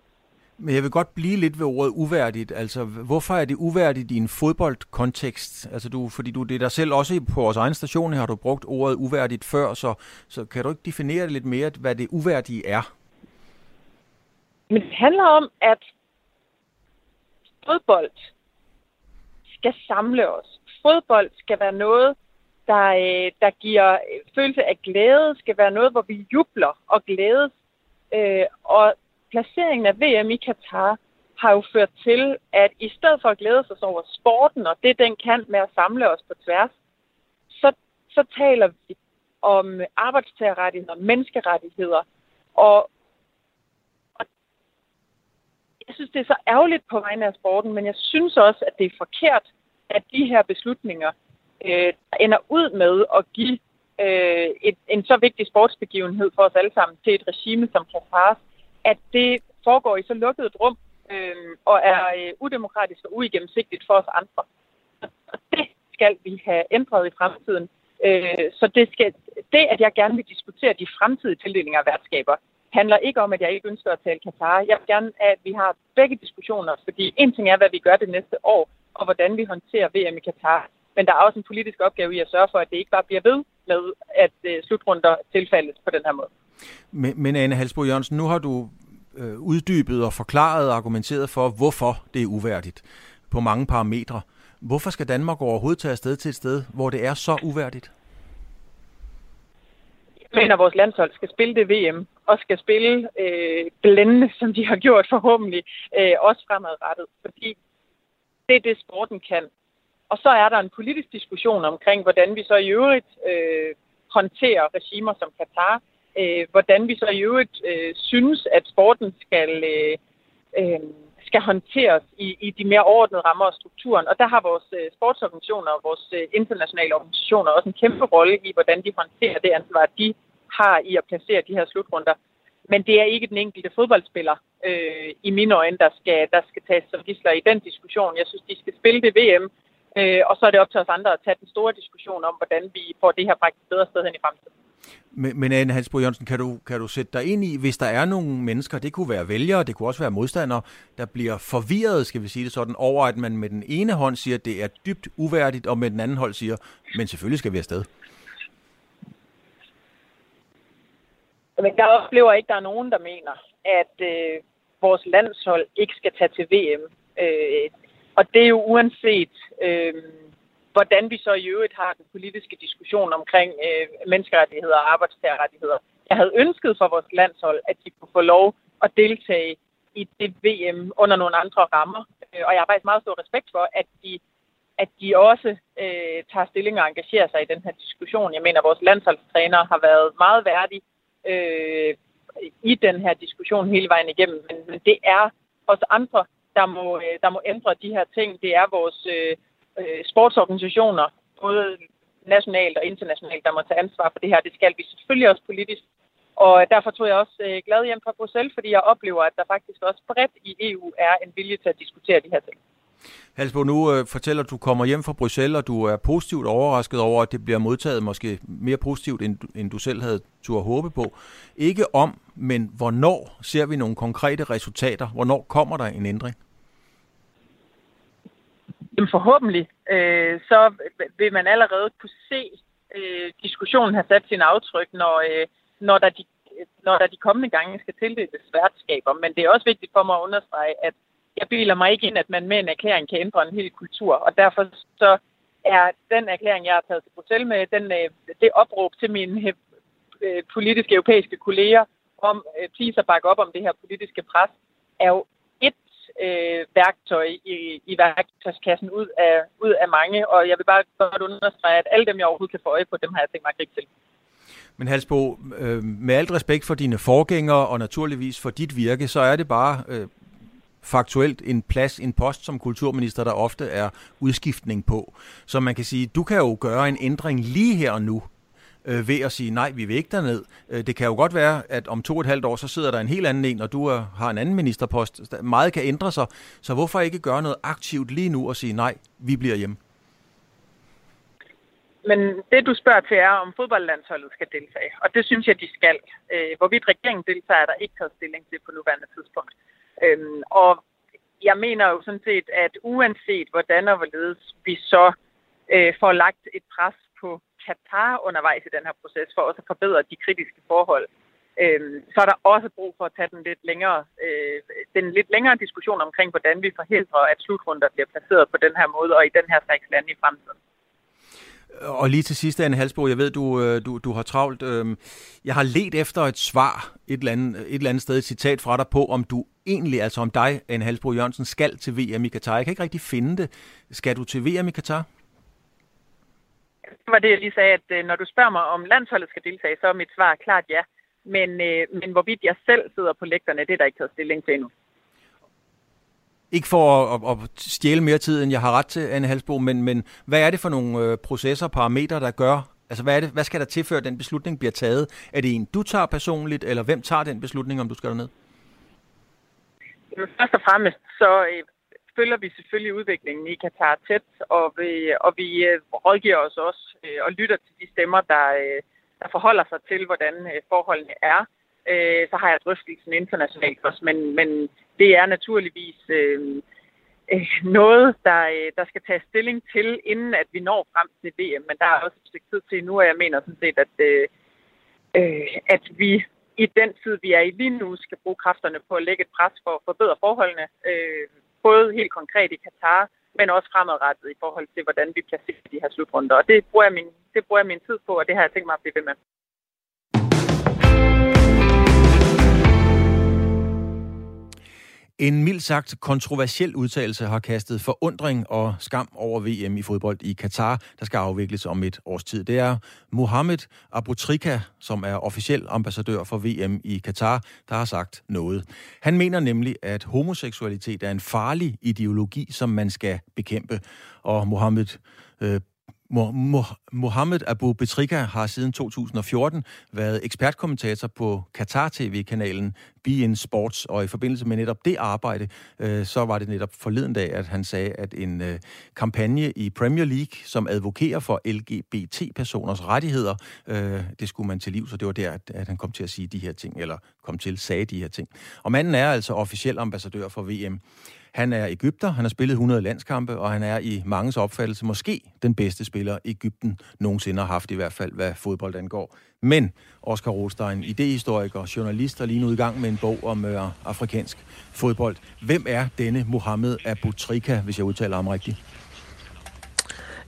Men jeg vil godt blive lidt ved ordet uværdigt. Altså, hvorfor er det uværdigt i en fodboldkontekst? Altså, du, fordi du det er der selv også på vores egen station har du brugt ordet uværdigt før, så, så kan du ikke definere det lidt mere, hvad det uværdige er? Men det handler om, at fodbold skal samle os. Fodbold skal være noget, der, øh, der giver følelse af glæde, skal være noget, hvor vi jubler og glædes. Øh, og placeringen af VM i Katar har jo ført til, at i stedet for at glæde sig over sporten og det, den kan med at samle os på tværs, så, så taler vi om arbejdstagerrettigheder, menneskerettigheder. Og, og jeg synes, det er så ærgerligt på vegne af sporten, men jeg synes også, at det er forkert, at de her beslutninger øh, ender ud med at give øh, et, en så vigtig sportsbegivenhed for os alle sammen til et regime som Qatar, at det foregår i så lukket et rum øh, og er øh, udemokratisk og uigennemsigtigt for os andre. Og det skal vi have ændret i fremtiden. Øh, så det, skal, det, at jeg gerne vil diskutere de fremtidige tildelinger af værtskaber, handler ikke om, at jeg ikke ønsker at tale Katar. Jeg vil gerne, at vi har begge diskussioner, fordi en ting er, hvad vi gør det næste år, og hvordan vi håndterer VM i Katar. Men der er også en politisk opgave i at sørge for, at det ikke bare bliver ved med, at øh, slutrunder tilfældes på den her måde. Men, men Anne Halsbo Jørgensen, nu har du øh, uddybet og forklaret og argumenteret for, hvorfor det er uværdigt på mange parametre. Hvorfor skal Danmark overhovedet tage afsted til et sted, hvor det er så uværdigt? Jeg mener, at vores landshold skal spille det VM, og skal spille øh, blændende, som de har gjort forhåbentlig, øh, også fremadrettet. Fordi det er det, sporten kan. Og så er der en politisk diskussion omkring, hvordan vi så i øvrigt øh, håndterer regimer som Katar. Øh, hvordan vi så i øvrigt øh, synes, at sporten skal, øh, øh, skal håndteres i, i de mere overordnede rammer og strukturen. Og der har vores øh, sportsorganisationer og vores øh, internationale organisationer også en kæmpe rolle i, hvordan de håndterer det ansvar, de har i at placere de her slutrunder. Men det er ikke den enkelte fodboldspiller, øh, i mine øjne, der skal, der skal tages som gidsler i den diskussion. Jeg synes, de skal spille det VM, øh, og så er det op til os andre at tage den store diskussion om, hvordan vi får det her bragt et bedre sted hen i fremtiden. Men, men Anne Hansbo Jørgensen, kan du, kan du sætte dig ind i, hvis der er nogle mennesker, det kunne være vælgere, det kunne også være modstandere, der bliver forvirret, skal vi sige det sådan, over at man med den ene hånd siger, at det er dybt uværdigt, og med den anden hånd siger, men selvfølgelig skal vi afsted. Men jeg oplever ikke, at der er nogen, der mener, at øh, vores landshold ikke skal tage til VM. Øh, og det er jo uanset, øh, hvordan vi så i øvrigt har den politiske diskussion omkring øh, menneskerettigheder og arbejdstagerrettigheder. Jeg havde ønsket for vores landshold, at de kunne få lov at deltage i det VM under nogle andre rammer. Øh, og jeg har faktisk meget stor respekt for, at de, at de også øh, tager stilling og engagerer sig i den her diskussion. Jeg mener, at vores landsholdstræner har været meget værdige øh, i den her diskussion hele vejen igennem. Men, men det er os andre, der må, øh, der må ændre de her ting. Det er vores øh, øh, sportsorganisationer, både nationalt og internationalt, der må tage ansvar for det her. Det skal vi selvfølgelig også politisk. Og derfor tog jeg også øh, glad hjem fra Bruxelles, fordi jeg oplever, at der faktisk også bredt i EU er en vilje til at diskutere de her ting. Halsbo, nu øh, fortæller du, kommer hjem fra Bruxelles, og du er positivt overrasket over, at det bliver modtaget måske mere positivt, end, end du selv havde tur håbe på. Ikke om, men hvornår ser vi nogle konkrete resultater? Hvornår kommer der en ændring? Jamen forhåbentlig, øh, så vil man allerede kunne se øh, diskussionen have sat sin aftryk, når, øh, når, der de, når der de kommende gange skal tildeles værtskaber. Men det er også vigtigt for mig at understrege, at jeg biler mig ikke ind, at man med en erklæring kan ændre en hel kultur. Og derfor så er den erklæring, jeg har taget til Bruxelles med, den, øh, det opråb til mine øh, politiske europæiske kolleger om, øh, please at bakke op om det her politiske pres, er jo øh, værktøj i, i værktøjskassen ud af, ud af mange. Og jeg vil bare godt understrege, at alle dem, jeg overhovedet kan få øje på, dem har jeg tænkt mig at gribe til. Men Halsbo, øh, med alt respekt for dine forgængere og naturligvis for dit virke, så er det bare øh, faktuelt en plads, en post som kulturminister, der ofte er udskiftning på. Så man kan sige, du kan jo gøre en ændring lige her og nu, øh, ved at sige, nej, vi vil ikke derned. Øh, det kan jo godt være, at om to og et halvt år, så sidder der en helt anden en, og du er, har en anden ministerpost. Meget kan ændre sig, så hvorfor ikke gøre noget aktivt lige nu og sige, nej, vi bliver hjemme? Men det, du spørger til, er, om fodboldlandsholdet skal deltage. Og det synes jeg, de skal. Øh, hvorvidt regeringen deltager, er der ikke taget stilling til på nuværende tidspunkt. Øhm, og jeg mener jo sådan set, at uanset hvordan og hvorledes vi så øh, får lagt et pres tage par undervejs i den her proces, for også at forbedre de kritiske forhold, øh, så er der også brug for at tage den lidt længere, øh, den lidt længere diskussion omkring, hvordan vi forhindrer, at slutrunder bliver placeret på den her måde og i den her slags lande i fremtiden. Og lige til sidst, Anne Halsbo, jeg ved, du, øh, du, du har travlt. Øhm, jeg har let efter et svar et eller, andet, et eller andet sted, et citat fra dig på, om du egentlig, altså om dig, Anne Halsbo Jørgensen, skal til VM i Katar. Jeg kan ikke rigtig finde det. Skal du til VM i Katar? Det var det, jeg lige sagde, at øh, når du spørger mig, om landsholdet skal deltage, så er mit svar klart ja. Men, øh, men hvorvidt jeg selv sidder på lægterne, det er der ikke taget stilling til endnu. Ikke for at, at, at stjæle mere tid, end jeg har ret til, Anne Halsbo, men, men hvad er det for nogle øh, processer og parametre, der gør, altså hvad, er det, hvad skal der til, før den beslutning bliver taget? Er det en, du tager personligt, eller hvem tager den beslutning, om du skal derned? Jamen, først og fremmest, så øh, følger vi selvfølgelig udviklingen i Katar tæt, og vi, og vi øh, rådgiver os også øh, og lytter til de stemmer, der, øh, der forholder sig til, hvordan øh, forholdene er. Øh, så har jeg drøftelsen internationalt også, men, men det er naturligvis øh, øh noget, der, øh, der skal tages stilling til, inden at vi når frem til VM. Men der er også et stykke tid til nu, og jeg mener sådan set, at, øh, øh, at vi i den tid, vi er i lige nu, skal bruge kræfterne på at lægge et pres for at forbedre forholdene, øh, både helt konkret i Katar, men også fremadrettet i forhold til, hvordan vi placerer de her slutrunder. Og det bruger jeg min, det bruger jeg min tid på, og det har jeg tænkt mig at blive ved med. En mildt sagt kontroversiel udtalelse har kastet forundring og skam over VM i fodbold i Katar, der skal afvikles om et års tid. Det er Mohamed Abutrika, som er officiel ambassadør for VM i Katar, der har sagt noget. Han mener nemlig, at homoseksualitet er en farlig ideologi, som man skal bekæmpe. Og Mohammed øh, Mohammed Abu Betrika har siden 2014 været ekspertkommentator på Qatar TV-kanalen BN Sports, og i forbindelse med netop det arbejde, øh, så var det netop forleden dag, at han sagde, at en øh, kampagne i Premier League, som advokerer for LGBT-personers rettigheder, øh, det skulle man til liv, så det var der, at, at han kom til at sige de her ting, eller kom til at sige de her ting. Og manden er altså officiel ambassadør for VM. Han er Ægypter, han har spillet 100 landskampe, og han er i manges opfattelse måske den bedste spiller, Ægypten nogensinde har haft, i hvert fald hvad fodbold angår. Men Oscar Rostein, idehistoriker, journalist, og lige nu i gang med en bog om øh, afrikansk fodbold. Hvem er denne Mohammed Abu Trika, hvis jeg udtaler ham rigtigt?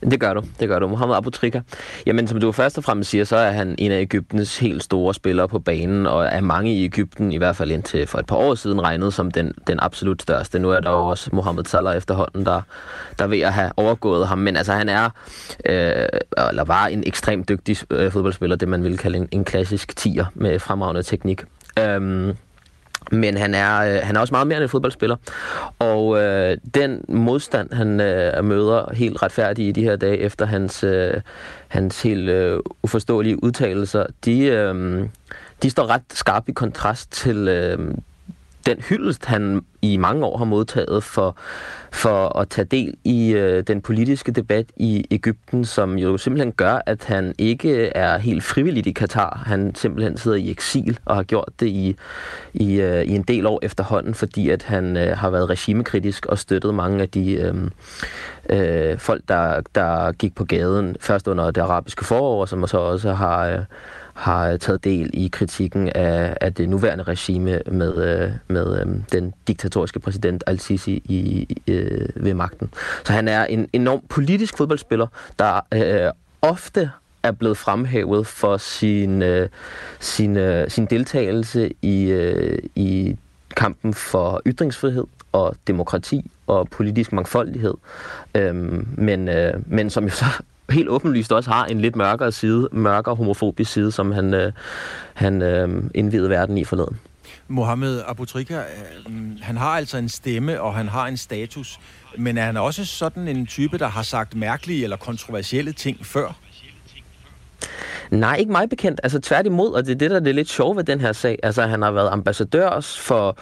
Det gør du, det gør du. Mohamed Abu Trika. Jamen, som du først og fremmest siger, så er han en af Ægyptens helt store spillere på banen, og er mange i Ægypten, i hvert fald indtil for et par år siden, regnet som den, den absolut største. Nu er der jo også Mohamed Salah efterhånden, der, der er ved at have overgået ham. Men altså, han er, øh, eller var en ekstremt dygtig øh, fodboldspiller, det man ville kalde en, en klassisk tiger med fremragende teknik. Øhm, men han er, øh, han er også meget mere end en fodboldspiller. Og øh, den modstand, han øh, møder helt retfærdigt i de her dage, efter hans, øh, hans helt øh, uforståelige udtalelser, de, øh, de står ret skarpt i kontrast til øh, den hyldest, han i mange år har modtaget for, for at tage del i øh, den politiske debat i Ægypten, som jo simpelthen gør, at han ikke er helt frivilligt i Katar. Han simpelthen sidder i eksil og har gjort det i, i, øh, i en del år efterhånden, fordi at han øh, har været regimekritisk og støttet mange af de øh, øh, folk, der, der gik på gaden først under det arabiske forår, som så også har... Øh, har taget del i kritikken af, af det nuværende regime med, øh, med øh, den diktatoriske præsident al-Sisi i, øh, ved magten. Så han er en enorm politisk fodboldspiller, der øh, ofte er blevet fremhævet for sin, øh, sin, øh, sin deltagelse i, øh, i kampen for ytringsfrihed og demokrati og politisk mangfoldighed. Øhm, men, øh, men som jo så helt åbenlyst også har en lidt mørkere side, mørkere homofobisk side, som han, øh, han øh, indvidede verden i forleden. Mohammed Abutrika, øh, han har altså en stemme, og han har en status, men er han også sådan en type, der har sagt mærkelige eller kontroversielle ting før? Nej, ikke mig bekendt. Altså tværtimod, og det er det, der er lidt sjovt ved den her sag. Altså han har været ambassadør for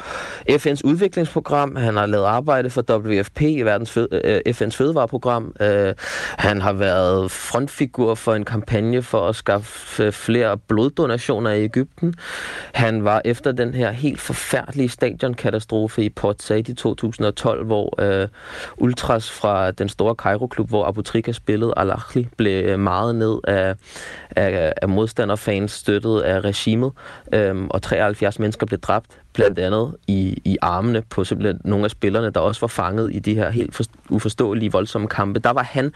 FN's udviklingsprogram, han har lavet arbejde for WFP, verdens fød, øh, FN's fødevareprogram, øh, han har været frontfigur for en kampagne for at skaffe flere bloddonationer i Ægypten. Han var efter den her helt forfærdelige stadionkatastrofe i Port Said i 2012, hvor øh, ultras fra den store Cairo-klub, hvor Abu Trika spillede, Al-Akhli, blev øh, meget ned af af, af modstanderfans støttet af regimet, øhm, og 73 mennesker blev dræbt, blandt andet i, i armene på simpelthen nogle af spillerne, der også var fanget i de her helt for, uforståelige, voldsomme kampe. Der var han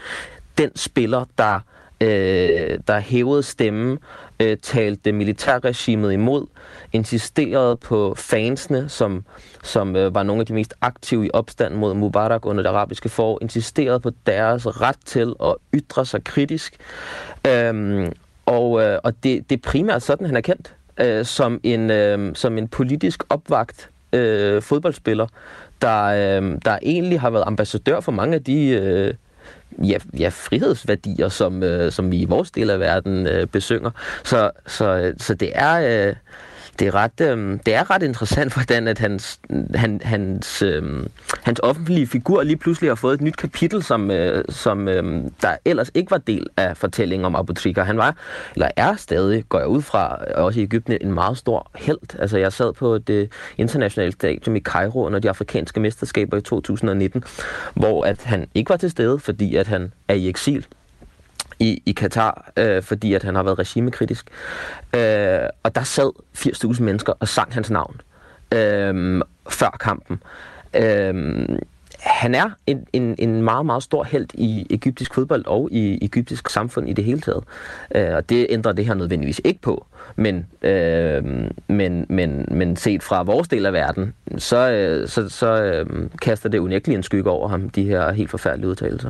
den spiller, der, øh, der hævede stemmen, øh, talte militærregimet imod, insisterede på fansene, som, som øh, var nogle af de mest aktive i opstanden mod Mubarak under det arabiske forår, insisterede på deres ret til at ytre sig kritisk. Øhm, og, øh, og det, det er primært sådan, han er kendt. Øh, som, en, øh, som en politisk opvagt øh, fodboldspiller, der, øh, der egentlig har været ambassadør for mange af de øh, ja, ja, frihedsværdier, som, øh, som vi i vores del af verden øh, besynger. Så, så, så det er... Øh, det er ret, øh, det er ret interessant, hvordan at hans, han, hans, øh, hans offentlige figur lige pludselig har fået et nyt kapitel, som, øh, som øh, der ellers ikke var del af fortællingen om Abu Trika. Han var, eller er stadig, går jeg ud fra, også i Ægypten, en meget stor held. Altså, jeg sad på det internationale stadion i Cairo under de afrikanske mesterskaber i 2019, hvor at han ikke var til stede, fordi at han er i eksil i, i Katar, øh, fordi at han har været regimekritisk. Øh, og der sad 80.000 mennesker og sang hans navn øh, før kampen. Øh, han er en, en, en meget, meget stor held i egyptisk fodbold og i egyptisk samfund i det hele taget. Øh, og det ændrer det her nødvendigvis ikke på. Men, øh, men, men, men set fra vores del af verden, så, øh, så, så øh, kaster det unægteligt en skygge over ham, de her helt forfærdelige udtalelser.